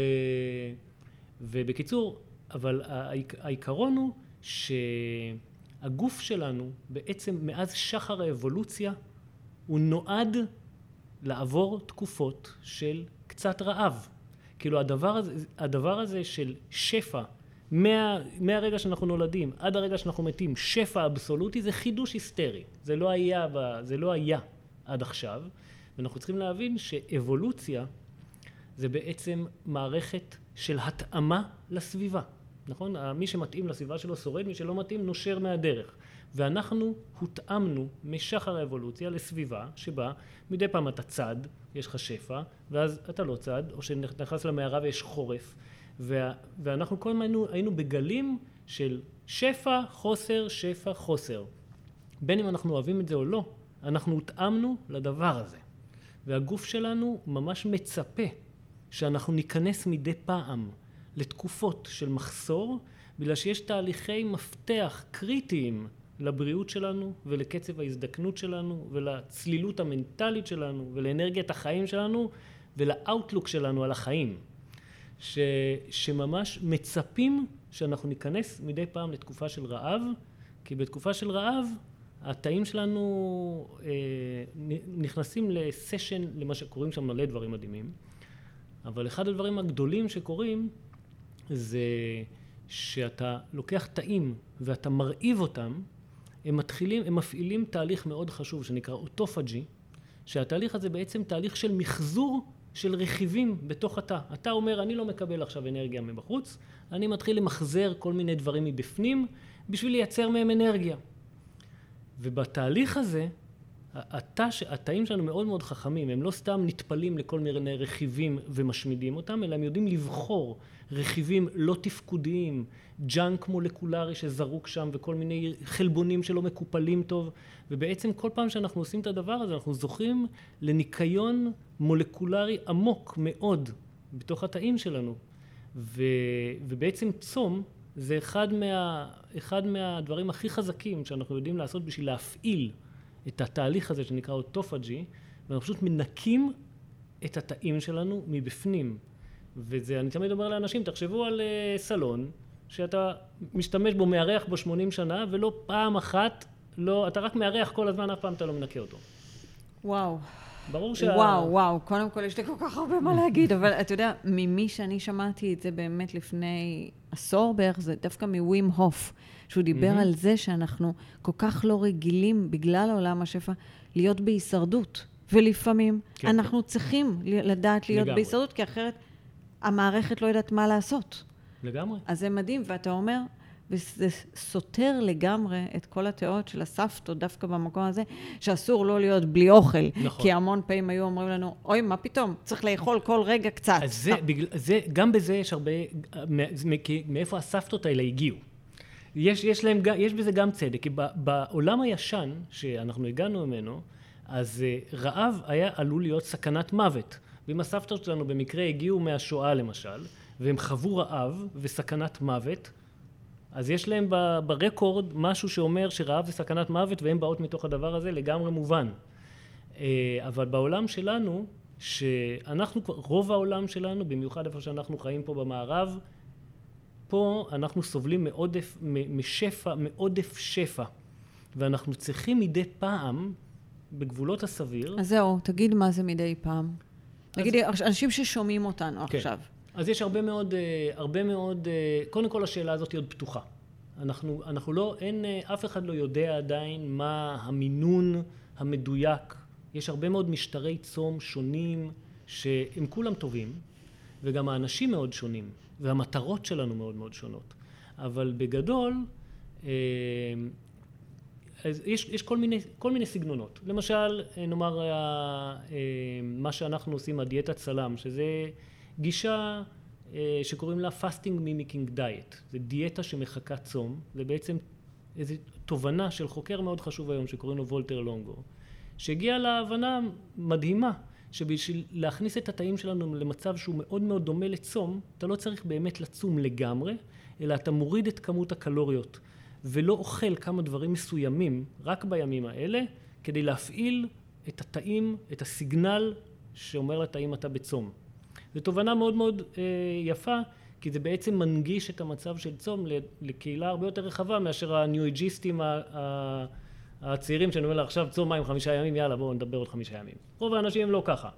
ובקיצור, אבל העיקרון הוא הגוף שלנו בעצם מאז שחר האבולוציה הוא נועד לעבור תקופות של קצת רעב. כאילו הדבר הזה, הדבר הזה של שפע מה, מהרגע שאנחנו נולדים עד הרגע שאנחנו מתים, שפע אבסולוטי זה חידוש היסטרי. זה לא היה, זה לא היה עד עכשיו. ואנחנו צריכים להבין שאבולוציה זה בעצם מערכת של התאמה לסביבה. נכון? מי שמתאים לסביבה שלו שורד, מי שלא מתאים נושר מהדרך. ואנחנו הותאמנו משחר האבולוציה לסביבה שבה מדי פעם אתה צד, יש לך שפע, ואז אתה לא צד, או שנכנס למערה ויש חורף. וה, ואנחנו כל הזמן היינו, היינו בגלים של שפע, חוסר, שפע, חוסר. בין אם אנחנו אוהבים את זה או לא, אנחנו הותאמנו לדבר הזה. והגוף שלנו ממש מצפה שאנחנו ניכנס מדי פעם לתקופות של מחסור, בגלל שיש תהליכי מפתח קריטיים לבריאות שלנו ולקצב ההזדקנות שלנו ולצלילות המנטלית שלנו ולאנרגיית החיים שלנו ולאוטלוק שלנו על החיים. ש, שממש מצפים שאנחנו ניכנס מדי פעם לתקופה של רעב, כי בתקופה של רעב התאים שלנו אה, נכנסים לסשן למה שקוראים שם מלא דברים מדהימים, אבל אחד הדברים הגדולים שקורים זה שאתה לוקח תאים ואתה מרעיב אותם, הם מתחילים, הם מפעילים תהליך מאוד חשוב שנקרא אוטופג'י, שהתהליך הזה בעצם תהליך של מחזור של רכיבים בתוך התא. התא אומר, אני לא מקבל עכשיו אנרגיה מבחוץ, אני מתחיל למחזר כל מיני דברים מבפנים בשביל לייצר מהם אנרגיה. ובתהליך הזה, התא, התאים שלנו מאוד מאוד חכמים, הם לא סתם נטפלים לכל מיני רכיבים ומשמידים אותם, אלא הם יודעים לבחור רכיבים לא תפקודיים, ג'אנק מולקולרי שזרוק שם וכל מיני חלבונים שלא מקופלים טוב, ובעצם כל פעם שאנחנו עושים את הדבר הזה אנחנו זוכים לניקיון מולקולרי עמוק מאוד בתוך התאים שלנו. ו, ובעצם צום זה אחד, מה, אחד מהדברים הכי חזקים שאנחנו יודעים לעשות בשביל להפעיל את התהליך הזה שנקרא אוטופג'י, ואנחנו פשוט מנקים את התאים שלנו מבפנים. וזה, אני תמיד אומר לאנשים, תחשבו על uh, סלון שאתה משתמש בו, מארח בו 80 שנה, ולא פעם אחת, לא, אתה רק מארח כל הזמן, אף פעם אתה לא מנקה אותו. וואו. ברור שה... וואו, וואו, קודם כל יש לי כל כך הרבה מה להגיד, אבל אתה יודע, ממי שאני שמעתי את זה באמת לפני עשור בערך, זה דווקא מווים הוף, שהוא דיבר על זה שאנחנו כל כך לא רגילים, בגלל עולם השפע, להיות בהישרדות. ולפעמים כן, אנחנו. צריכים לדעת להיות לגמרי. בהישרדות, כי אחרת המערכת לא יודעת מה לעשות. לגמרי. אז זה מדהים, ואתה אומר, וזה סותר לגמרי את כל התיאוריות של הסבתות, דווקא במקום הזה, שאסור לא להיות בלי אוכל. נכון. כי המון פעמים היו אומרים לנו, אוי, מה פתאום, צריך לאכול כל רגע קצת. אז זה, בגלל, זה, גם בזה יש הרבה, מאיפה הסבתות האלה הגיעו. יש, יש, להם, יש בזה גם צדק, כי בעולם הישן, שאנחנו הגענו ממנו, אז אה, רעב היה עלול להיות סכנת מוות. ואם הסבתות שלנו במקרה הגיעו מהשואה למשל, והם חוו רעב וסכנת מוות, אז יש להם ברקורד משהו שאומר שרעב זה סכנת מוות והם באות מתוך הדבר הזה לגמרי מובן. אה, אבל בעולם שלנו, שאנחנו, רוב העולם שלנו, במיוחד איפה שאנחנו חיים פה במערב, פה אנחנו סובלים מעודף, משפע, מעודף שפע. ואנחנו צריכים מדי פעם, בגבולות הסביר... אז זהו, תגיד מה זה מדי פעם. נגיד, אנשים ששומעים אותנו כן. עכשיו. אז יש הרבה מאוד, אה, הרבה מאוד, אה, קודם כל השאלה הזאת היא עוד פתוחה. אנחנו, אנחנו לא, אין, אה, אף אחד לא יודע עדיין מה המינון המדויק. יש הרבה מאוד משטרי צום שונים שהם כולם טובים, וגם האנשים מאוד שונים, והמטרות שלנו מאוד מאוד שונות. אבל בגדול, אז יש, יש כל, מיני, כל מיני סגנונות. למשל, נאמר, מה שאנחנו עושים, הדיאטת צלם, שזה גישה אה, שקוראים לה fasting mimicking diet, זה דיאטה שמחקה צום, זה בעצם איזו תובנה של חוקר מאוד חשוב היום שקוראים לו וולטר לונגו, שהגיע להבנה מדהימה שבשביל להכניס את התאים שלנו למצב שהוא מאוד מאוד דומה לצום, אתה לא צריך באמת לצום לגמרי, אלא אתה מוריד את כמות הקלוריות ולא אוכל כמה דברים מסוימים רק בימים האלה, כדי להפעיל את התאים, את הסיגנל שאומר לתאים אתה בצום. זו תובנה מאוד מאוד אה, יפה, כי זה בעצם מנגיש את המצב של צום לקהילה הרבה יותר רחבה מאשר הניו-אייג'יסטים הצעירים שאני אומר לה עכשיו צום מים חמישה ימים יאללה בואו נדבר עוד חמישה ימים רוב האנשים הם לא ככה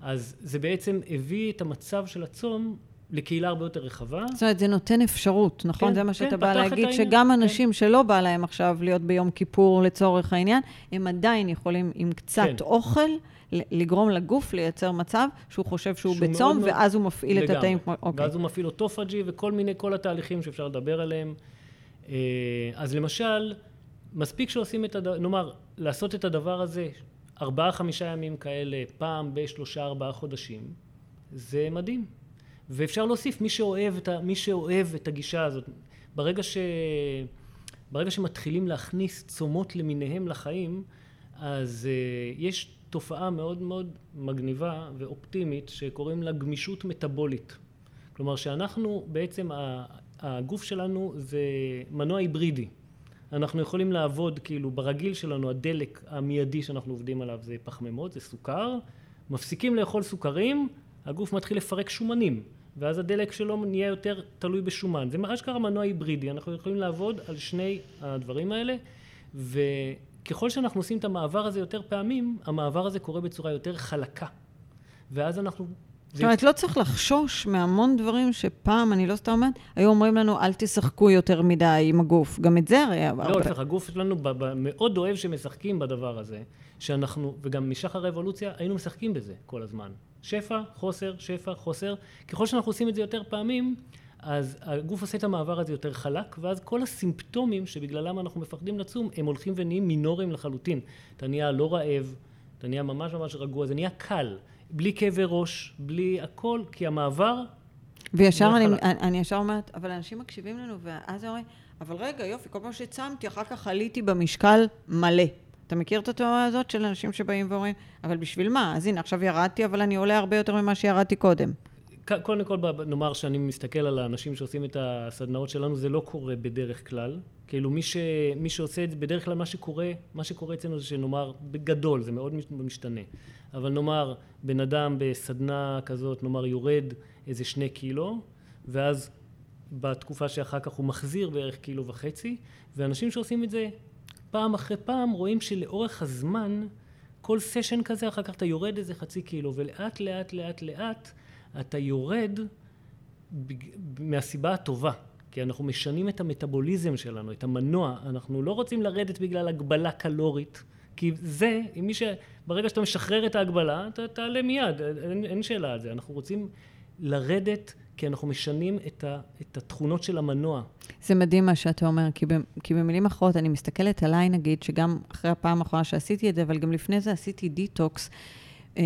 אז זה בעצם הביא את המצב של הצום לקהילה הרבה יותר רחבה. זאת אומרת, זה נותן אפשרות, נכון? כן, זה מה כן, שאתה בא להגיד, שגם כן. אנשים כן. שלא בא להם עכשיו להיות ביום כיפור לצורך העניין, הם עדיין יכולים עם קצת כן. אוכל לגרום לגוף לייצר מצב שהוא חושב שהוא, שהוא בצום, מאוד ואז הוא מפעיל לגמרי. את התאים כמו... אוקיי. ואז הוא מפעיל אוטופג'י וכל מיני, כל התהליכים שאפשר לדבר עליהם. אה, אז למשל, מספיק שעושים את הדבר, נאמר, לעשות את הדבר הזה ארבעה, חמישה ימים כאלה, פעם בשלושה, ארבעה חודשים, זה מדהים. ואפשר להוסיף מי שאוהב את, ה, מי שאוהב את הגישה הזאת. ברגע, ש, ברגע שמתחילים להכניס צומות למיניהם לחיים, אז uh, יש תופעה מאוד מאוד מגניבה ואופטימית שקוראים לה גמישות מטבולית. כלומר שאנחנו בעצם הגוף שלנו זה מנוע היברידי. אנחנו יכולים לעבוד כאילו ברגיל שלנו הדלק המיידי שאנחנו עובדים עליו זה פחמימות, זה סוכר, מפסיקים לאכול סוכרים, הגוף מתחיל לפרק שומנים ואז הדלק שלו נהיה יותר תלוי בשומן. זה מה שקרה מנוע היברידי, אנחנו יכולים לעבוד על שני הדברים האלה ו... ככל שאנחנו עושים את המעבר הזה יותר פעמים, המעבר הזה קורה בצורה יותר חלקה. ואז אנחנו... זאת אומרת, לא צריך לחשוש מהמון דברים שפעם, אני לא סתם אומרת, היו אומרים לנו, אל תשחקו יותר מדי עם הגוף. גם את זה הרי... לא, להפך, הגוף שלנו מאוד אוהב שמשחקים בדבר הזה, שאנחנו, וגם משחר האבולוציה, היינו משחקים בזה כל הזמן. שפע, חוסר, שפע, חוסר. ככל שאנחנו עושים את זה יותר פעמים, אז הגוף עושה את המעבר הזה יותר חלק, ואז כל הסימפטומים שבגללם אנחנו מפחדים לצום, הם הולכים ונהיים מינוריים לחלוטין. אתה נהיה לא רעב, אתה נהיה ממש ממש רגוע, זה נהיה קל, בלי כאבי ראש, בלי הכל, כי המעבר... וישר אני, אני, אני ישר אומרת, אבל אנשים מקשיבים לנו, ואז הם אומרים, אבל רגע, יופי, כל פעם שצמתי, אחר כך עליתי במשקל מלא. אתה מכיר את התיאוריה הזאת של אנשים שבאים ואומרים, אבל בשביל מה? אז הנה, עכשיו ירדתי, אבל אני עולה הרבה יותר ממה שירדתי קודם. קודם כל נאמר שאני מסתכל על האנשים שעושים את הסדנאות שלנו זה לא קורה בדרך כלל. כאילו מי, ש, מי שעושה את זה בדרך כלל מה שקורה מה שקורה אצלנו זה שנאמר בגדול זה מאוד משתנה. אבל נאמר בן אדם בסדנה כזאת נאמר יורד איזה שני קילו ואז בתקופה שאחר כך הוא מחזיר בערך קילו וחצי ואנשים שעושים את זה פעם אחרי פעם רואים שלאורך הזמן כל סשן כזה אחר כך אתה יורד איזה חצי קילו ולאט לאט לאט לאט אתה יורד מהסיבה הטובה, כי אנחנו משנים את המטאבוליזם שלנו, את המנוע, אנחנו לא רוצים לרדת בגלל הגבלה קלורית, כי זה, מי ש... ברגע שאתה משחרר את ההגבלה, אתה תעלה מיד, אין, אין שאלה על זה, אנחנו רוצים לרדת כי אנחנו משנים את, ה, את התכונות של המנוע. זה מדהים מה שאתה אומר, כי, ב, כי במילים אחרות, אני מסתכלת עליי, נגיד, שגם אחרי הפעם האחרונה שעשיתי את זה, אבל גם לפני זה עשיתי דיטוקס. אמ,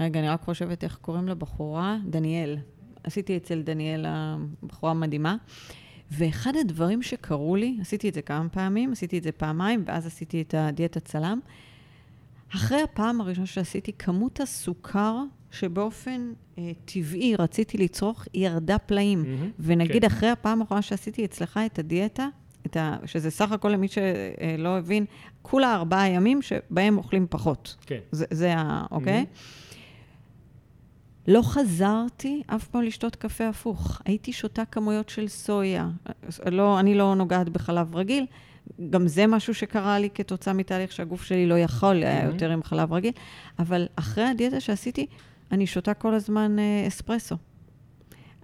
רגע, אני רק חושבת איך קוראים לבחורה, דניאל. עשיתי אצל דניאל הבחורה מדהימה. ואחד הדברים שקרו לי, עשיתי את זה כמה פעמים, עשיתי את זה פעמיים, ואז עשיתי את הדיאטה צלם. אחרי הפעם הראשונה שעשיתי, כמות הסוכר שבאופן אה, טבעי רציתי לצרוך, היא ירדה פלאים. Mm-hmm, ונגיד כן. אחרי הפעם האחרונה שעשיתי אצלך את הדיאטה, את ה, שזה סך הכל למי שלא הבין, כולה ארבעה ימים שבהם אוכלים פחות. כן. זה, זה ה... אוקיי? Mm-hmm. לא חזרתי אף פעם לשתות קפה הפוך. הייתי שותה כמויות של סויה. לא, אני לא נוגעת בחלב רגיל. גם זה משהו שקרה לי כתוצאה מתהליך שהגוף שלי לא יכול היה mm-hmm. יותר עם חלב רגיל. אבל אחרי הדיאטה שעשיתי, אני שותה כל הזמן אה, אספרסו.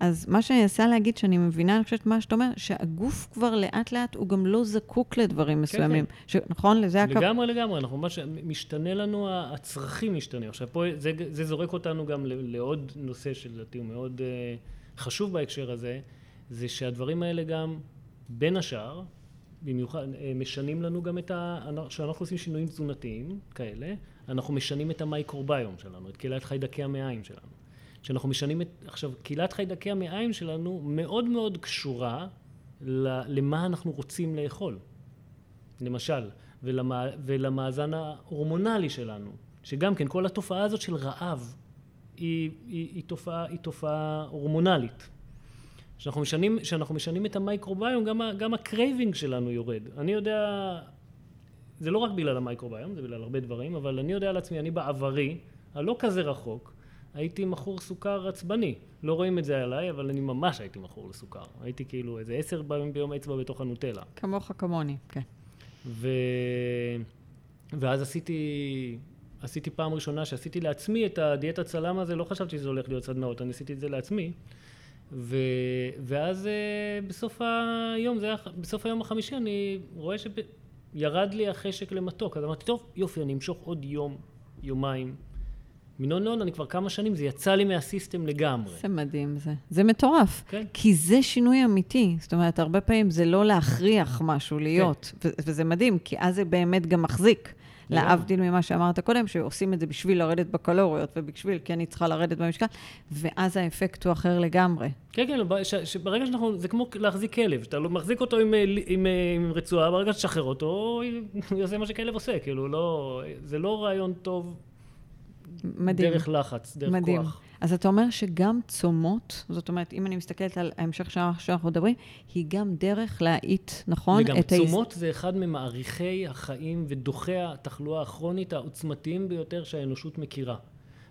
אז מה שאני אנסה להגיד, שאני מבינה, אני חושבת מה שאתה אומר, שהגוף כבר לאט לאט, הוא גם לא זקוק לדברים כן, מסוימים. כן. ש... נכון? לזה הקו... לגמרי, לגמרי. אנחנו ממש, משתנה לנו, הצרכים משתנים. עכשיו, פה זה, זה זורק אותנו גם לעוד נושא שלדעתי הוא מאוד uh, חשוב בהקשר הזה, זה שהדברים האלה גם, בין השאר, במיוחד, אה, משנים לנו גם את ה... כשאנחנו עושים שינויים תזונתיים כאלה, אנחנו משנים את המייקרוביום שלנו, את קהילת חיידקי המעיים שלנו. שאנחנו משנים את... עכשיו, קהילת חיידקי המעיים שלנו מאוד מאוד קשורה למה אנחנו רוצים לאכול, למשל, ולמה, ולמאזן ההורמונלי שלנו, שגם כן כל התופעה הזאת של רעב היא, היא, היא, תופעה, היא תופעה הורמונלית. כשאנחנו משנים, כשאנחנו משנים את המייקרוביום, גם, גם ה craving שלנו יורד. אני יודע, זה לא רק בגלל המייקרוביום, זה בגלל הרבה דברים, אבל אני יודע על עצמי, אני בעברי הלא כזה רחוק, הייתי מכור סוכר עצבני. לא רואים את זה עליי, אבל אני ממש הייתי מכור לסוכר. הייתי כאילו איזה עשר פעמים ביום אצבע בתוך הנוטלה. כמוך כמוני, כן. ו... ואז עשיתי, עשיתי פעם ראשונה שעשיתי לעצמי את הדיאטת צלם הזה, לא חשבתי שזה הולך להיות סדנאות, אני עשיתי את זה לעצמי. ו... ואז uh, בסוף היום, זה היה, בסוף היום החמישי אני רואה שירד לי החשק למתוק, אז אמרתי, טוב, יופי, אני אמשוך עוד יום, יומיים. מנון נון אני כבר כמה שנים, זה יצא לי מהסיסטם לגמרי. זה מדהים זה. זה מטורף. כן. כי זה שינוי אמיתי. זאת אומרת, הרבה פעמים זה לא להכריח משהו להיות. כן. וזה מדהים, כי אז זה באמת גם מחזיק. להבדיל ממה שאמרת קודם, שעושים את זה בשביל לרדת בקלוריות ובשביל, כי אני צריכה לרדת במשקל, ואז האפקט הוא אחר לגמרי. כן, כן, שברגע שאנחנו, זה כמו להחזיק כלב, אתה לא מחזיק אותו עם, עם, עם רצועה, ברגע שתשחרר אותו, הוא יעשה מה שכלב עושה, כאילו, לא, זה לא רעיון טוב מדהים. דרך לחץ, דרך מדהים. כוח. אז אתה אומר שגם צומות, זאת אומרת, אם אני מסתכלת על ההמשך שאנחנו מדברים, היא גם דרך להאיט, נכון? לגמרי. צומות ההז... זה אחד ממעריכי החיים ודוחי התחלואה הכרונית העוצמתיים ביותר שהאנושות מכירה.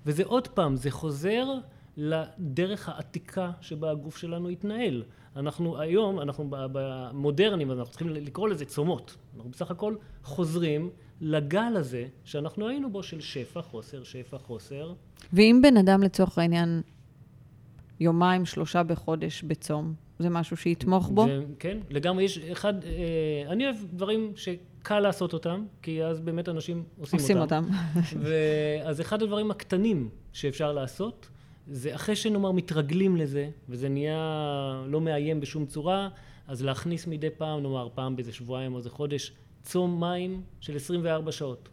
וזה עוד פעם, זה חוזר לדרך העתיקה שבה הגוף שלנו התנהל. אנחנו היום, אנחנו במודרניים, אנחנו צריכים לקרוא לזה צומות. אנחנו בסך הכל חוזרים לגל הזה שאנחנו היינו בו של שפע, חוסר, שפע, חוסר. ואם בן אדם לצורך העניין יומיים, שלושה בחודש בצום, זה משהו שיתמוך בו? זה, כן, לגמרי. יש אחד, אה, אני אוהב דברים שקל לעשות אותם, כי אז באמת אנשים עושים, עושים אותם. אותם. אז אחד הדברים הקטנים שאפשר לעשות, זה אחרי שנאמר מתרגלים לזה, וזה נהיה לא מאיים בשום צורה, אז להכניס מדי פעם, נאמר פעם באיזה שבועיים או איזה חודש, צום מים של 24 שעות.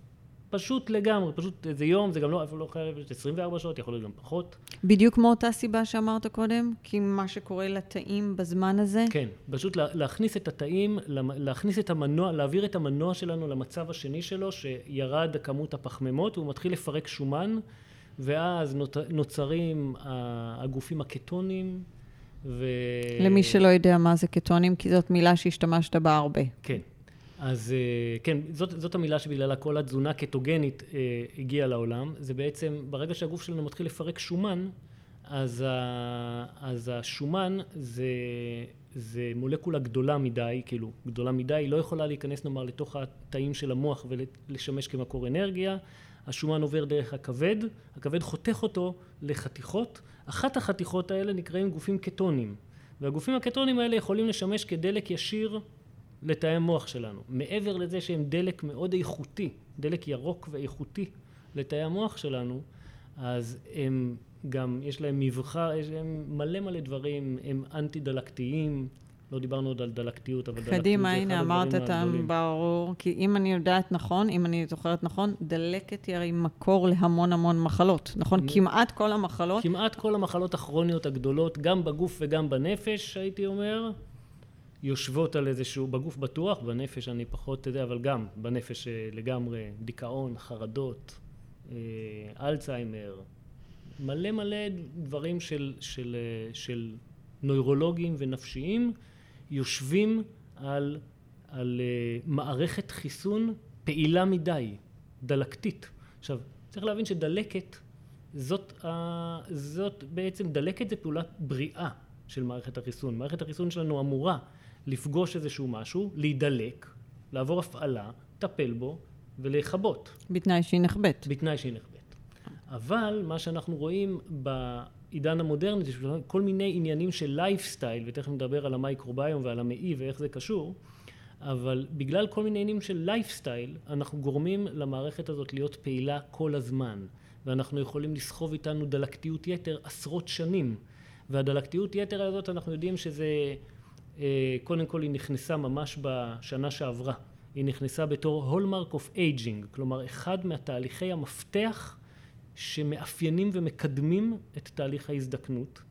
פשוט לגמרי, פשוט איזה יום, זה גם לא, לא חייב להיות 24 שעות, יכול להיות גם פחות. בדיוק מאותה סיבה שאמרת קודם? כי מה שקורה לתאים בזמן הזה? כן, פשוט להכניס את התאים, להכניס את המנוע, להעביר את המנוע שלנו למצב השני שלו, שירד כמות הפחמימות, והוא מתחיל לפרק שומן, ואז נוצרים הגופים הקטונים, ו... למי שלא יודע מה זה קטונים, כי זאת מילה שהשתמשת בה הרבה. כן. אז אה, כן, זאת, זאת המילה שבגללה כל התזונה קטוגנית אה, הגיעה לעולם. זה בעצם, ברגע שהגוף שלנו מתחיל לפרק שומן, אז, ה, אז השומן זה, זה מולקולה גדולה מדי, כאילו גדולה מדי, היא לא יכולה להיכנס נאמר לתוך התאים של המוח ולשמש כמקור אנרגיה. השומן עובר דרך הכבד, הכבד חותך אותו לחתיכות, אחת החתיכות האלה נקראים גופים קטונים, והגופים הקטונים האלה יכולים לשמש כדלק ישיר לתאי המוח שלנו. מעבר לזה שהם דלק מאוד איכותי, דלק ירוק ואיכותי לתאי המוח שלנו, אז הם גם, יש להם מבחר, יש להם מלא מלא דברים, הם אנטי דלקתיים, לא דיברנו עוד על דלקתיות, אבל דלקתיות זה אחד הדברים הגדולים. קדימה, הנה, אמרת את ברור, כי אם אני יודעת נכון, אם אני זוכרת נכון, דלקת היא הרי מקור להמון המון מחלות, נכון? כמעט כל המחלות. כמעט כל המחלות הכרוניות הגדולות, גם בגוף וגם בנפש, הייתי אומר, יושבות על איזשהו, בגוף בטוח, בנפש אני פחות, אתה יודע, אבל גם בנפש אה, לגמרי, דיכאון, חרדות, אה, אלצהיימר, מלא מלא דברים של, של, אה, של נוירולוגיים ונפשיים יושבים על, על מערכת חיסון פעילה מדי, דלקתית. עכשיו, צריך להבין שדלקת זאת, זאת בעצם, דלקת זה פעולת בריאה של מערכת החיסון. מערכת החיסון שלנו אמורה לפגוש איזשהו משהו, להידלק, לעבור הפעלה, לטפל בו ולכבות. בתנאי שהיא נכבית. בתנאי שהיא נכבית. אבל מה שאנחנו רואים בעידן המודרני זה כל מיני עניינים של לייפסטייל, ותכף נדבר על המייקרוביום ועל המעי ואיך זה קשור, אבל בגלל כל מיני עניינים של לייפסטייל, אנחנו גורמים למערכת הזאת להיות פעילה כל הזמן, ואנחנו יכולים לסחוב איתנו דלקתיות יתר עשרות שנים. והדלקתיות יתר הזאת אנחנו יודעים שזה קודם כל היא נכנסה ממש בשנה שעברה. היא נכנסה בתור hallmark of aging, כלומר אחד מהתהליכי המפתח שמאפיינים ומקדמים את תהליך ההזדקנות.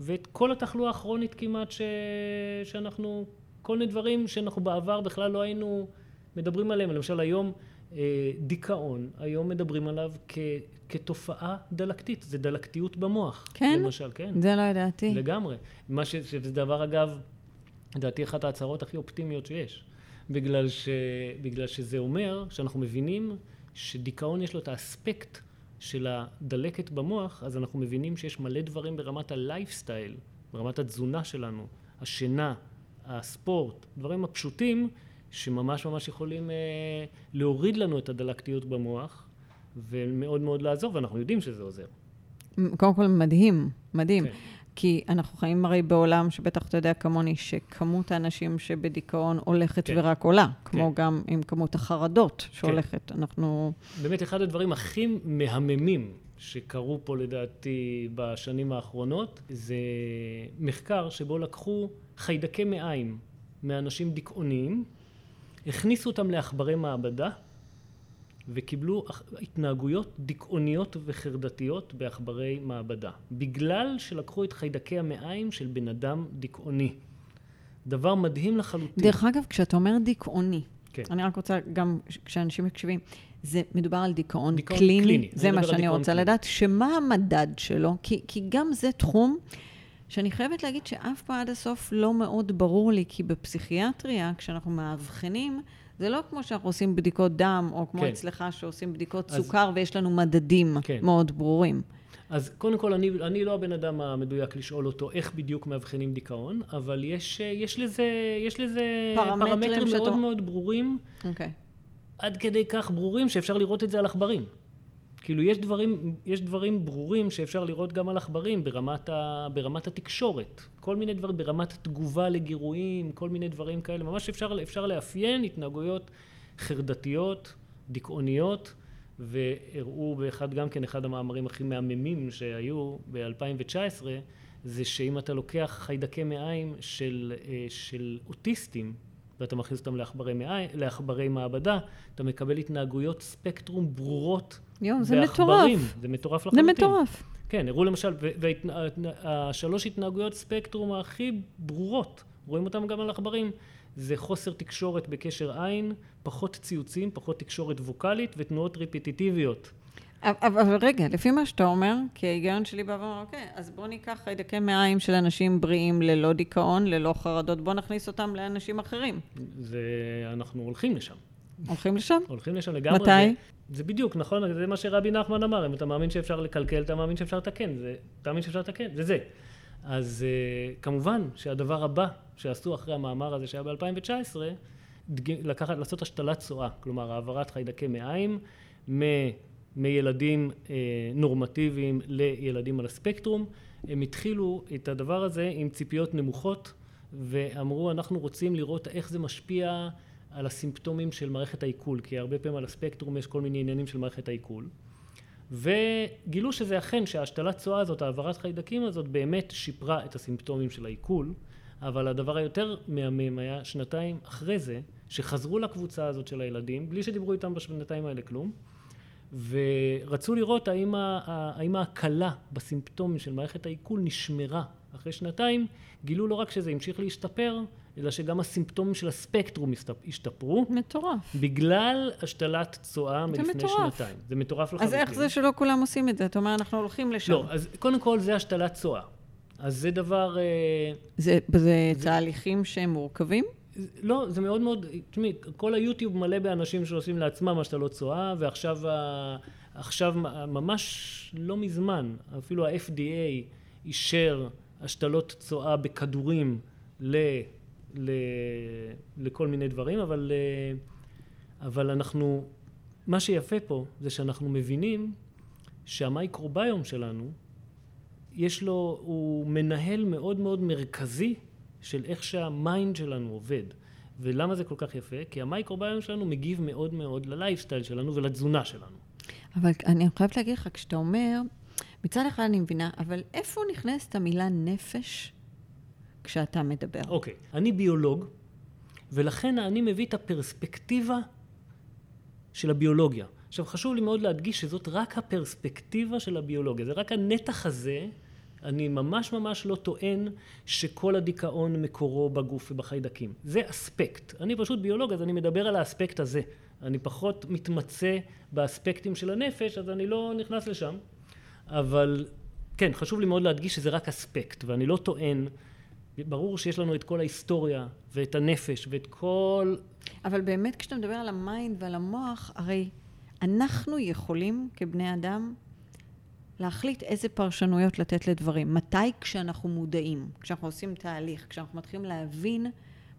ואת כל התחלואה הכרונית כמעט ש... שאנחנו, כל מיני דברים שאנחנו בעבר בכלל לא היינו מדברים עליהם. למשל היום אה, דיכאון, היום מדברים עליו כ... כתופעה דלקתית, זה דלקתיות במוח. כן? למשל, כן. זה לא ידעתי. לגמרי. מה ש... שזה דבר, אגב, לדעתי אחת ההצהרות הכי אופטימיות שיש. בגלל, ש... בגלל שזה אומר שאנחנו מבינים שדיכאון יש לו את האספקט של הדלקת במוח, אז אנחנו מבינים שיש מלא דברים ברמת הלייפסטייל, ברמת התזונה שלנו, השינה, הספורט, דברים הפשוטים שממש ממש יכולים אה, להוריד לנו את הדלקתיות במוח ומאוד מאוד לעזור, ואנחנו יודעים שזה עוזר. קודם כל, מדהים, מדהים. כן. כי אנחנו חיים הרי בעולם שבטח אתה יודע כמוני, שכמות האנשים שבדיכאון הולכת כן. ורק עולה, כמו כן. גם עם כמות החרדות שהולכת. אנחנו... באמת אחד הדברים הכי מהממים שקרו פה לדעתי בשנים האחרונות זה מחקר שבו לקחו חיידקי מעיים מאנשים דיכאוניים, הכניסו אותם לעכברי מעבדה וקיבלו התנהגויות דיכאוניות וחרדתיות בעכברי מעבדה, בגלל שלקחו את חיידקי המעיים של בן אדם דיכאוני. דבר מדהים לחלוטין. דרך אגב, כשאתה אומר דיכאוני, כן. אני רק רוצה, גם כשאנשים מקשיבים, זה מדובר על דיכאון, דיכאון קליני, קליני. זה מה שאני רוצה קליני. לדעת, שמה המדד שלו, כי, כי גם זה תחום שאני חייבת להגיד שאף פעם עד הסוף לא מאוד ברור לי, כי בפסיכיאטריה, כשאנחנו מאבחנים, זה לא כמו שאנחנו עושים בדיקות דם, או כמו כן. אצלך שעושים בדיקות אז- סוכר ויש לנו מדדים כן. מאוד ברורים. אז קודם כל, אני, אני לא הבן אדם המדויק לשאול אותו איך בדיוק מאבחנים דיכאון, אבל יש, יש לזה, יש לזה פרמטרים פרמטרים שאתה- מאוד מאוד ברורים, אוקיי. עד כדי כך ברורים שאפשר לראות את זה על עכברים. כאילו, יש דברים, יש דברים ברורים שאפשר לראות גם על עכברים ברמת, ברמת התקשורת. כל מיני דברים, ברמת התגובה לגירויים, כל מיני דברים כאלה. ממש אפשר, אפשר לאפיין התנהגויות חרדתיות, דיכאוניות, והראו באחד, גם כן אחד המאמרים הכי מהממים שהיו ב-2019, זה שאם אתה לוקח חיידקי מעיים של, אה, של אוטיסטים, ואתה מכניס אותם לעכברי מעבדה, אתה מקבל התנהגויות ספקטרום ברורות יואו, זה. מטורף. זה מטורף זה לחלוטין. מטורף. כן, הראו למשל, והשלוש התנהגויות ספקטרום הכי ברורות, רואים אותם גם על עכברים, זה חוסר תקשורת בקשר עין, פחות ציוצים, פחות תקשורת ווקאלית ותנועות רפיטיטיביות. אבל, אבל רגע, לפי מה שאתה אומר, כי ההיגיון שלי בא ואומר, אוקיי, אז בוא ניקח חיידקי מעיים של אנשים בריאים ללא דיכאון, ללא חרדות, בוא נכניס אותם לאנשים אחרים. זה, אנחנו הולכים לשם. הולכים לשם? הולכים לשם לגמרי. מתי? זה, בדיוק, נכון, זה מה שרבי נחמן אמר, אם אתה מאמין שאפשר לקלקל, אתה מאמין שאפשר לתקן, זה, אתה מאמין שאפשר לתקן, זה זה. אז uh, כמובן שהדבר הבא שעשו אחרי המאמר הזה שהיה ב-2019, לקחת, לעשות השתלת צואה, כלומר העברת חיידקי מעיים מ, מילדים uh, נורמטיביים לילדים על הספקטרום. הם התחילו את הדבר הזה עם ציפיות נמוכות ואמרו אנחנו רוצים לראות איך זה משפיע על הסימפטומים של מערכת העיכול, כי הרבה פעמים על הספקטרום יש כל מיני עניינים של מערכת העיכול. וגילו שזה אכן שההשתלת צואה הזאת, העברת חיידקים הזאת, באמת שיפרה את הסימפטומים של העיכול, אבל הדבר היותר מהמם היה שנתיים אחרי זה, שחזרו לקבוצה הזאת של הילדים, בלי שדיברו איתם בשנתיים האלה כלום, ורצו לראות האם, האם ההקלה בסימפטומים של מערכת העיכול נשמרה אחרי שנתיים, גילו לא רק שזה המשיך להשתפר, אלא שגם הסימפטומים של הספקטרום השתפרו, מטורף. בגלל השתלת צואה מלפני מטורף. שנתיים. זה מטורף אז לחלוטין. איך זה שלא כולם עושים את זה? אתה אומר, אנחנו הולכים לשם. לא, אז קודם כל זה השתלת צואה. אז זה דבר... אה, זה, זה תהליכים שהם מורכבים? לא, זה מאוד מאוד... תשמעי, כל היוטיוב מלא באנשים שעושים לעצמם השתלות צואה, ועכשיו עכשיו ממש לא מזמן, אפילו ה-FDA אישר השתלות צואה בכדורים ל... ל... לכל מיני דברים, אבל, אה, אבל אנחנו... מה שיפה פה זה שאנחנו מבינים שהמייקרוביום שלנו יש לו, הוא מנהל מאוד מאוד מרכזי של איך שה mind שלנו עובד. ולמה זה כל כך יפה? כי המייקרוביום שלנו מגיב מאוד מאוד ללייפסטייל שלנו ולתזונה שלנו. אבל אני חייבת להגיד לך, כשאתה אומר, מצד אחד אני מבינה, אבל איפה נכנסת המילה נפש כשאתה מדבר? אוקיי, אני ביולוג, ולכן אני מביא את הפרספקטיבה של הביולוגיה. עכשיו, חשוב לי מאוד להדגיש שזאת רק הפרספקטיבה של הביולוגיה. זה רק הנתח הזה, אני ממש ממש לא טוען שכל הדיכאון מקורו בגוף ובחיידקים. זה אספקט. אני פשוט ביולוג, אז אני מדבר על האספקט הזה. אני פחות מתמצא באספקטים של הנפש, אז אני לא נכנס לשם. אבל כן, חשוב לי מאוד להדגיש שזה רק אספקט, ואני לא טוען, ברור שיש לנו את כל ההיסטוריה ואת הנפש ואת כל... אבל באמת, כשאתה מדבר על ה mind ועל המוח, הרי אנחנו יכולים כבני אדם להחליט איזה פרשנויות לתת לדברים. מתי? כשאנחנו מודעים, כשאנחנו עושים תהליך, כשאנחנו מתחילים להבין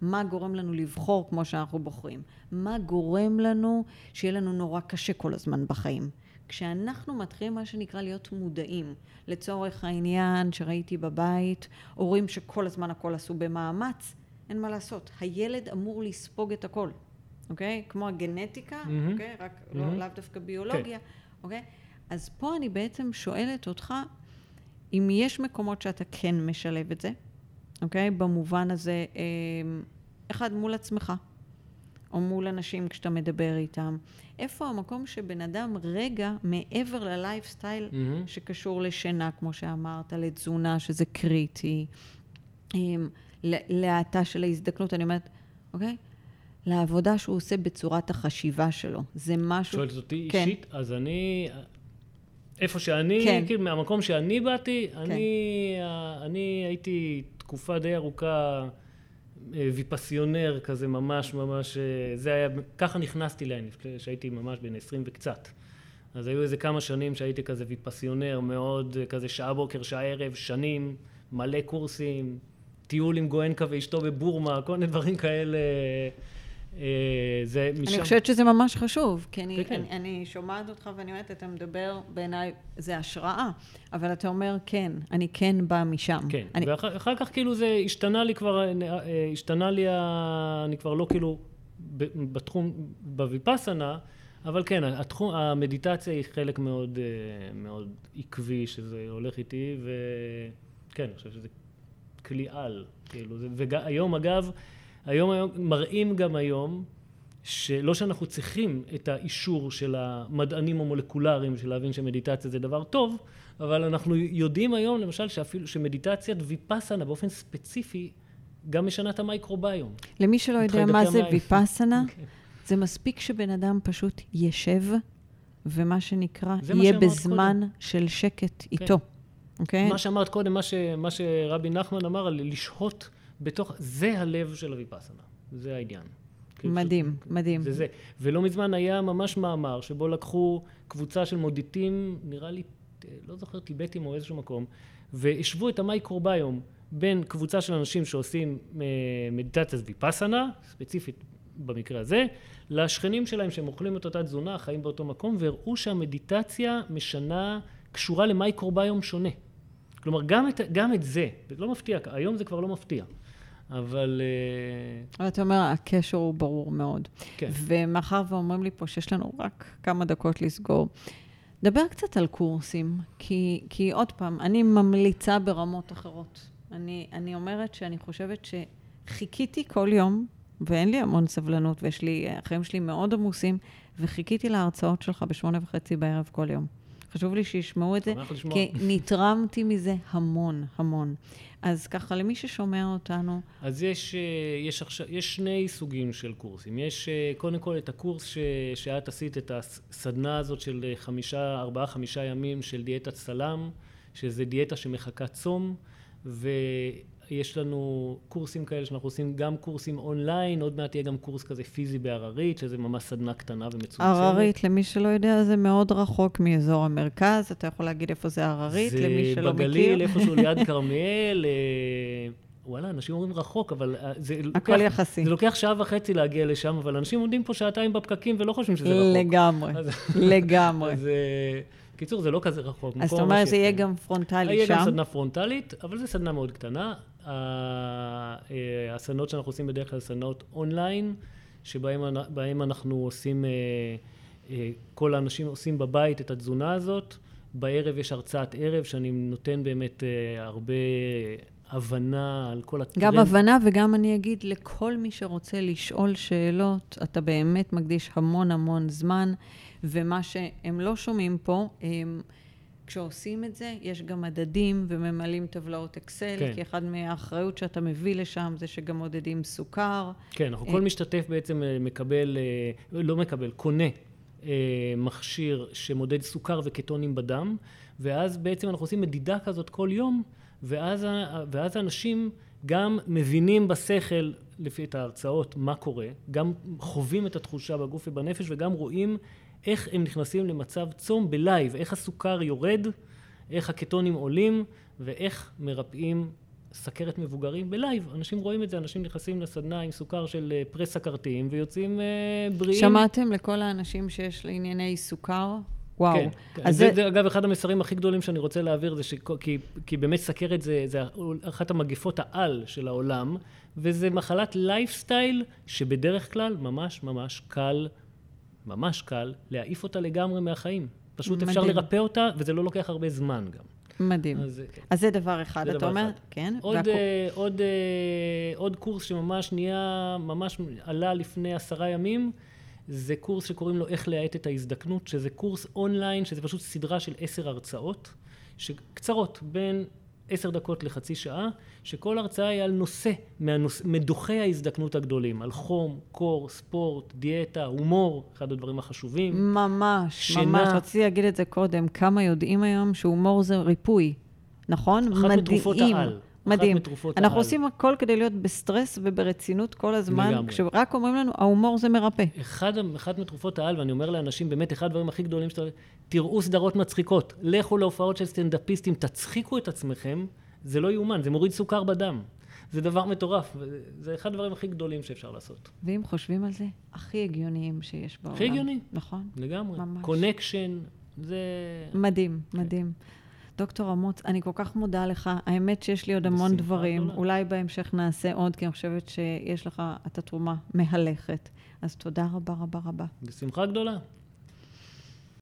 מה גורם לנו לבחור כמו שאנחנו בוחרים. מה גורם לנו שיהיה לנו נורא קשה כל הזמן בחיים. כשאנחנו מתחילים מה שנקרא להיות מודעים, לצורך העניין שראיתי בבית, הורים שכל הזמן הכל עשו במאמץ, אין מה לעשות. הילד אמור לספוג את הכל, אוקיי? כמו הגנטיקה, mm-hmm. אוקיי? רק mm-hmm. לא, לאו דווקא ביולוגיה, כן. אוקיי? אז פה אני בעצם שואלת אותך, אם יש מקומות שאתה כן משלב את זה, אוקיי? במובן הזה, אמ, אחד מול עצמך, או מול אנשים כשאתה מדבר איתם. איפה המקום שבן אדם רגע מעבר ללייפסטייל mm-hmm. שקשור לשינה, כמו שאמרת, לתזונה, שזה קריטי, אמ, להאטה של ההזדקנות, אני אומרת, אוקיי? לעבודה שהוא עושה בצורת החשיבה שלו. זה משהו... שואלת אותי כן. אישית, אז אני... איפה שאני, כן. כאילו, מהמקום שאני באתי, כן. אני, אני הייתי תקופה די ארוכה אה, ויפסיונר כזה ממש ממש, אה, זה היה, ככה נכנסתי לעניין, כשהייתי ממש בן 20 וקצת. אז היו איזה כמה שנים שהייתי כזה ויפסיונר מאוד, אה, כזה שעה בוקר, שעה ערב, שנים, מלא קורסים, טיול עם גואנקה ואשתו בבורמה, כל מיני דברים כאלה. אה, זה משם... אני חושבת שזה ממש חשוב, כי אני, כן. אני, אני שומעת אותך ואני אומרת, אתה מדבר, בעיניי זה השראה, אבל אתה אומר, כן, אני כן בא משם. כן, אני... ואחר כך כאילו זה השתנה לי כבר, אה, השתנה לי, אני כבר לא כאילו בתחום, בוויפאסנה, אבל כן, התחום, המדיטציה היא חלק מאוד, אה, מאוד עקבי שזה הולך איתי, וכן, אני חושב שזה כלי על, כאילו, והיום אגב, היום, היום, מראים גם היום, שלא שאנחנו צריכים את האישור של המדענים המולקולריים של להבין שמדיטציה זה דבר טוב, אבל אנחנו יודעים היום למשל שאפילו שמדיטציית ויפאסנה באופן ספציפי גם משנה את המייקרוביום. למי שלא יודע מה זה ויפאסנה, okay. זה מספיק שבן אדם פשוט ישב, ומה שנקרא, יהיה בזמן קודם. של שקט okay. איתו. אוקיי? Okay? מה שאמרת קודם, מה, ש, מה שרבי נחמן אמר על לשהות בתוך, זה הלב של הוויפאסנה, זה העניין. מדהים, ש... מדהים. זה זה. ולא מזמן היה ממש מאמר שבו לקחו קבוצה של מודיטים, נראה לי, לא זוכר, טיבטים או איזשהו מקום, והשוו את המייקרוביום בין קבוצה של אנשים שעושים אה, מדיטציית ויפאסנה, ספציפית במקרה הזה, לשכנים שלהם שהם אוכלים את אותה תזונה, חיים באותו מקום, והראו שהמדיטציה משנה, קשורה למייקרוביום שונה. כלומר, גם את, גם את זה, זה לא מפתיע, היום זה כבר לא מפתיע. אבל... אה, אבל אתה אומר, הקשר הוא ברור מאוד. כן. ומאחר ואומרים לי פה שיש לנו רק כמה דקות לסגור, דבר קצת על קורסים, כי, כי עוד פעם, אני ממליצה ברמות אחרות. אני, אני אומרת שאני חושבת שחיכיתי כל יום, ואין לי המון סבלנות, ויש לי, החיים שלי מאוד עמוסים, וחיכיתי להרצאות שלך בשמונה וחצי בערב כל יום. חשוב לי שישמעו את זה, כי נתרמתי מזה המון, המון. אז ככה, למי ששומע אותנו... אז יש, אה, יש, עכשיו, יש שני סוגים של קורסים. יש אה, קודם כל את הקורס ש, שאת עשית, את הסדנה הזאת של אה, חמישה, ארבעה, חמישה ימים של דיאטת סלאם, שזה דיאטה שמחכה צום, ו... יש לנו קורסים כאלה שאנחנו עושים גם קורסים אונליין, עוד מעט יהיה גם קורס כזה פיזי בהררית, שזה ממש סדנה קטנה ומצומצמת. הררית, למי שלא יודע, זה מאוד רחוק מאזור המרכז, אתה יכול להגיד איפה זה הררית, למי שלא בגליל, מכיר. זה בגליל, איפשהו ליד כרמיאל. אה, וואלה, אנשים אומרים רחוק, אבל אה, זה הכל לוקח, יחסי. זה לוקח שעה וחצי להגיע לשם, אבל אנשים עומדים פה שעתיים בפקקים ולא חושבים שזה רחוק. לגמרי, לגמרי. אז... אה, קיצור, זה לא כזה רחוק. אז זאת אומרת, זה יהיה גם פרונטלי שם? יהיה גם סדנה פרונטלית, אבל זו סדנה מאוד קטנה. אה, הסדנות שאנחנו עושים בדרך כלל סדנות אונליין, שבהם אנחנו עושים, אה, אה, כל האנשים עושים בבית את התזונה הזאת. בערב יש הרצאת ערב שאני נותן באמת הרבה הבנה על כל הטרנד. גם הבנה וגם אני אגיד לכל מי שרוצה לשאול שאלות, אתה באמת מקדיש המון המון זמן, ומה שהם לא שומעים פה. כשעושים את זה, יש גם מדדים וממלאים טבלאות אקסל, כן. כי אחד מהאחריות שאתה מביא לשם זה שגם מודדים סוכר. כן, אנחנו כל משתתף בעצם אה, מקבל, אה, לא מקבל, קונה אה, מכשיר שמודד סוכר וקטונים בדם, ואז בעצם אנחנו עושים מדידה כזאת כל יום, ואז, ואז אנשים גם מבינים בשכל, לפי את ההרצאות, מה קורה, גם חווים את התחושה בגוף ובנפש, וגם רואים איך הם נכנסים למצב צום ב live, איך הסוכר יורד איך הקטונים עולים ואיך מרפאים סכרת מבוגרים ב live. אנשים רואים את זה, אנשים נכנסים לסדנה עם סוכר של אה, פרה סכרתיים ויוצאים אה, בריאים. שמעתם לכל האנשים שיש לענייני סוכר? וואו. כן, כן. אז זה, זה, אגב, אחד המסרים הכי גדולים שאני רוצה להעביר, זה ש... כי, כי באמת סכרת זה, זה אחת המגפות העל של העולם, וזה מחלת לייפסטייל שבדרך כלל ממש ממש קל, ממש קל, להעיף אותה לגמרי מהחיים. פשוט מדהים. אפשר לרפא אותה, וזה לא לוקח הרבה זמן גם. מדהים. אז, כן. אז זה דבר אחד, זה אתה אומר? אחד. כן. עוד, והקור... uh, עוד, uh, עוד קורס שממש נהיה, ממש עלה לפני עשרה ימים, זה קורס שקוראים לו איך להאט את ההזדקנות, שזה קורס אונליין, שזה פשוט סדרה של עשר הרצאות, קצרות, בין עשר דקות לחצי שעה, שכל הרצאה היא על נושא מהנוש... מדוכי ההזדקנות הגדולים, על חום, קור, ספורט, דיאטה, הומור, אחד הדברים החשובים. ממש, שינה. ממש, רציתי להגיד את זה קודם, כמה יודעים היום שהומור זה ריפוי, נכון? אחת מדהים. מתרופות העל. מדהים. אנחנו העל. עושים הכל כדי להיות בסטרס וברצינות כל הזמן, לגמרי. כשרק אומרים לנו, ההומור זה מרפא. אחד, אחד מתרופות העל, ואני אומר לאנשים, באמת, אחד הדברים הכי גדולים שאתה... תראו סדרות מצחיקות, לכו להופעות של סטנדאפיסטים, תצחיקו את עצמכם, זה לא יאומן, זה מוריד סוכר בדם. זה דבר מטורף, זה אחד הדברים הכי גדולים שאפשר לעשות. ואם חושבים על זה, הכי הגיוניים שיש בעולם. הכי הגיוני. נכון. לגמרי. ממש. connection, זה... מדהים, מדהים. דוקטור אמוץ, אני כל כך מודה לך. האמת שיש לי עוד המון דברים. גדולה. אולי בהמשך נעשה עוד, כי אני חושבת שיש לך, אתה תרומה מהלכת. אז תודה רבה רבה רבה. בשמחה גדולה.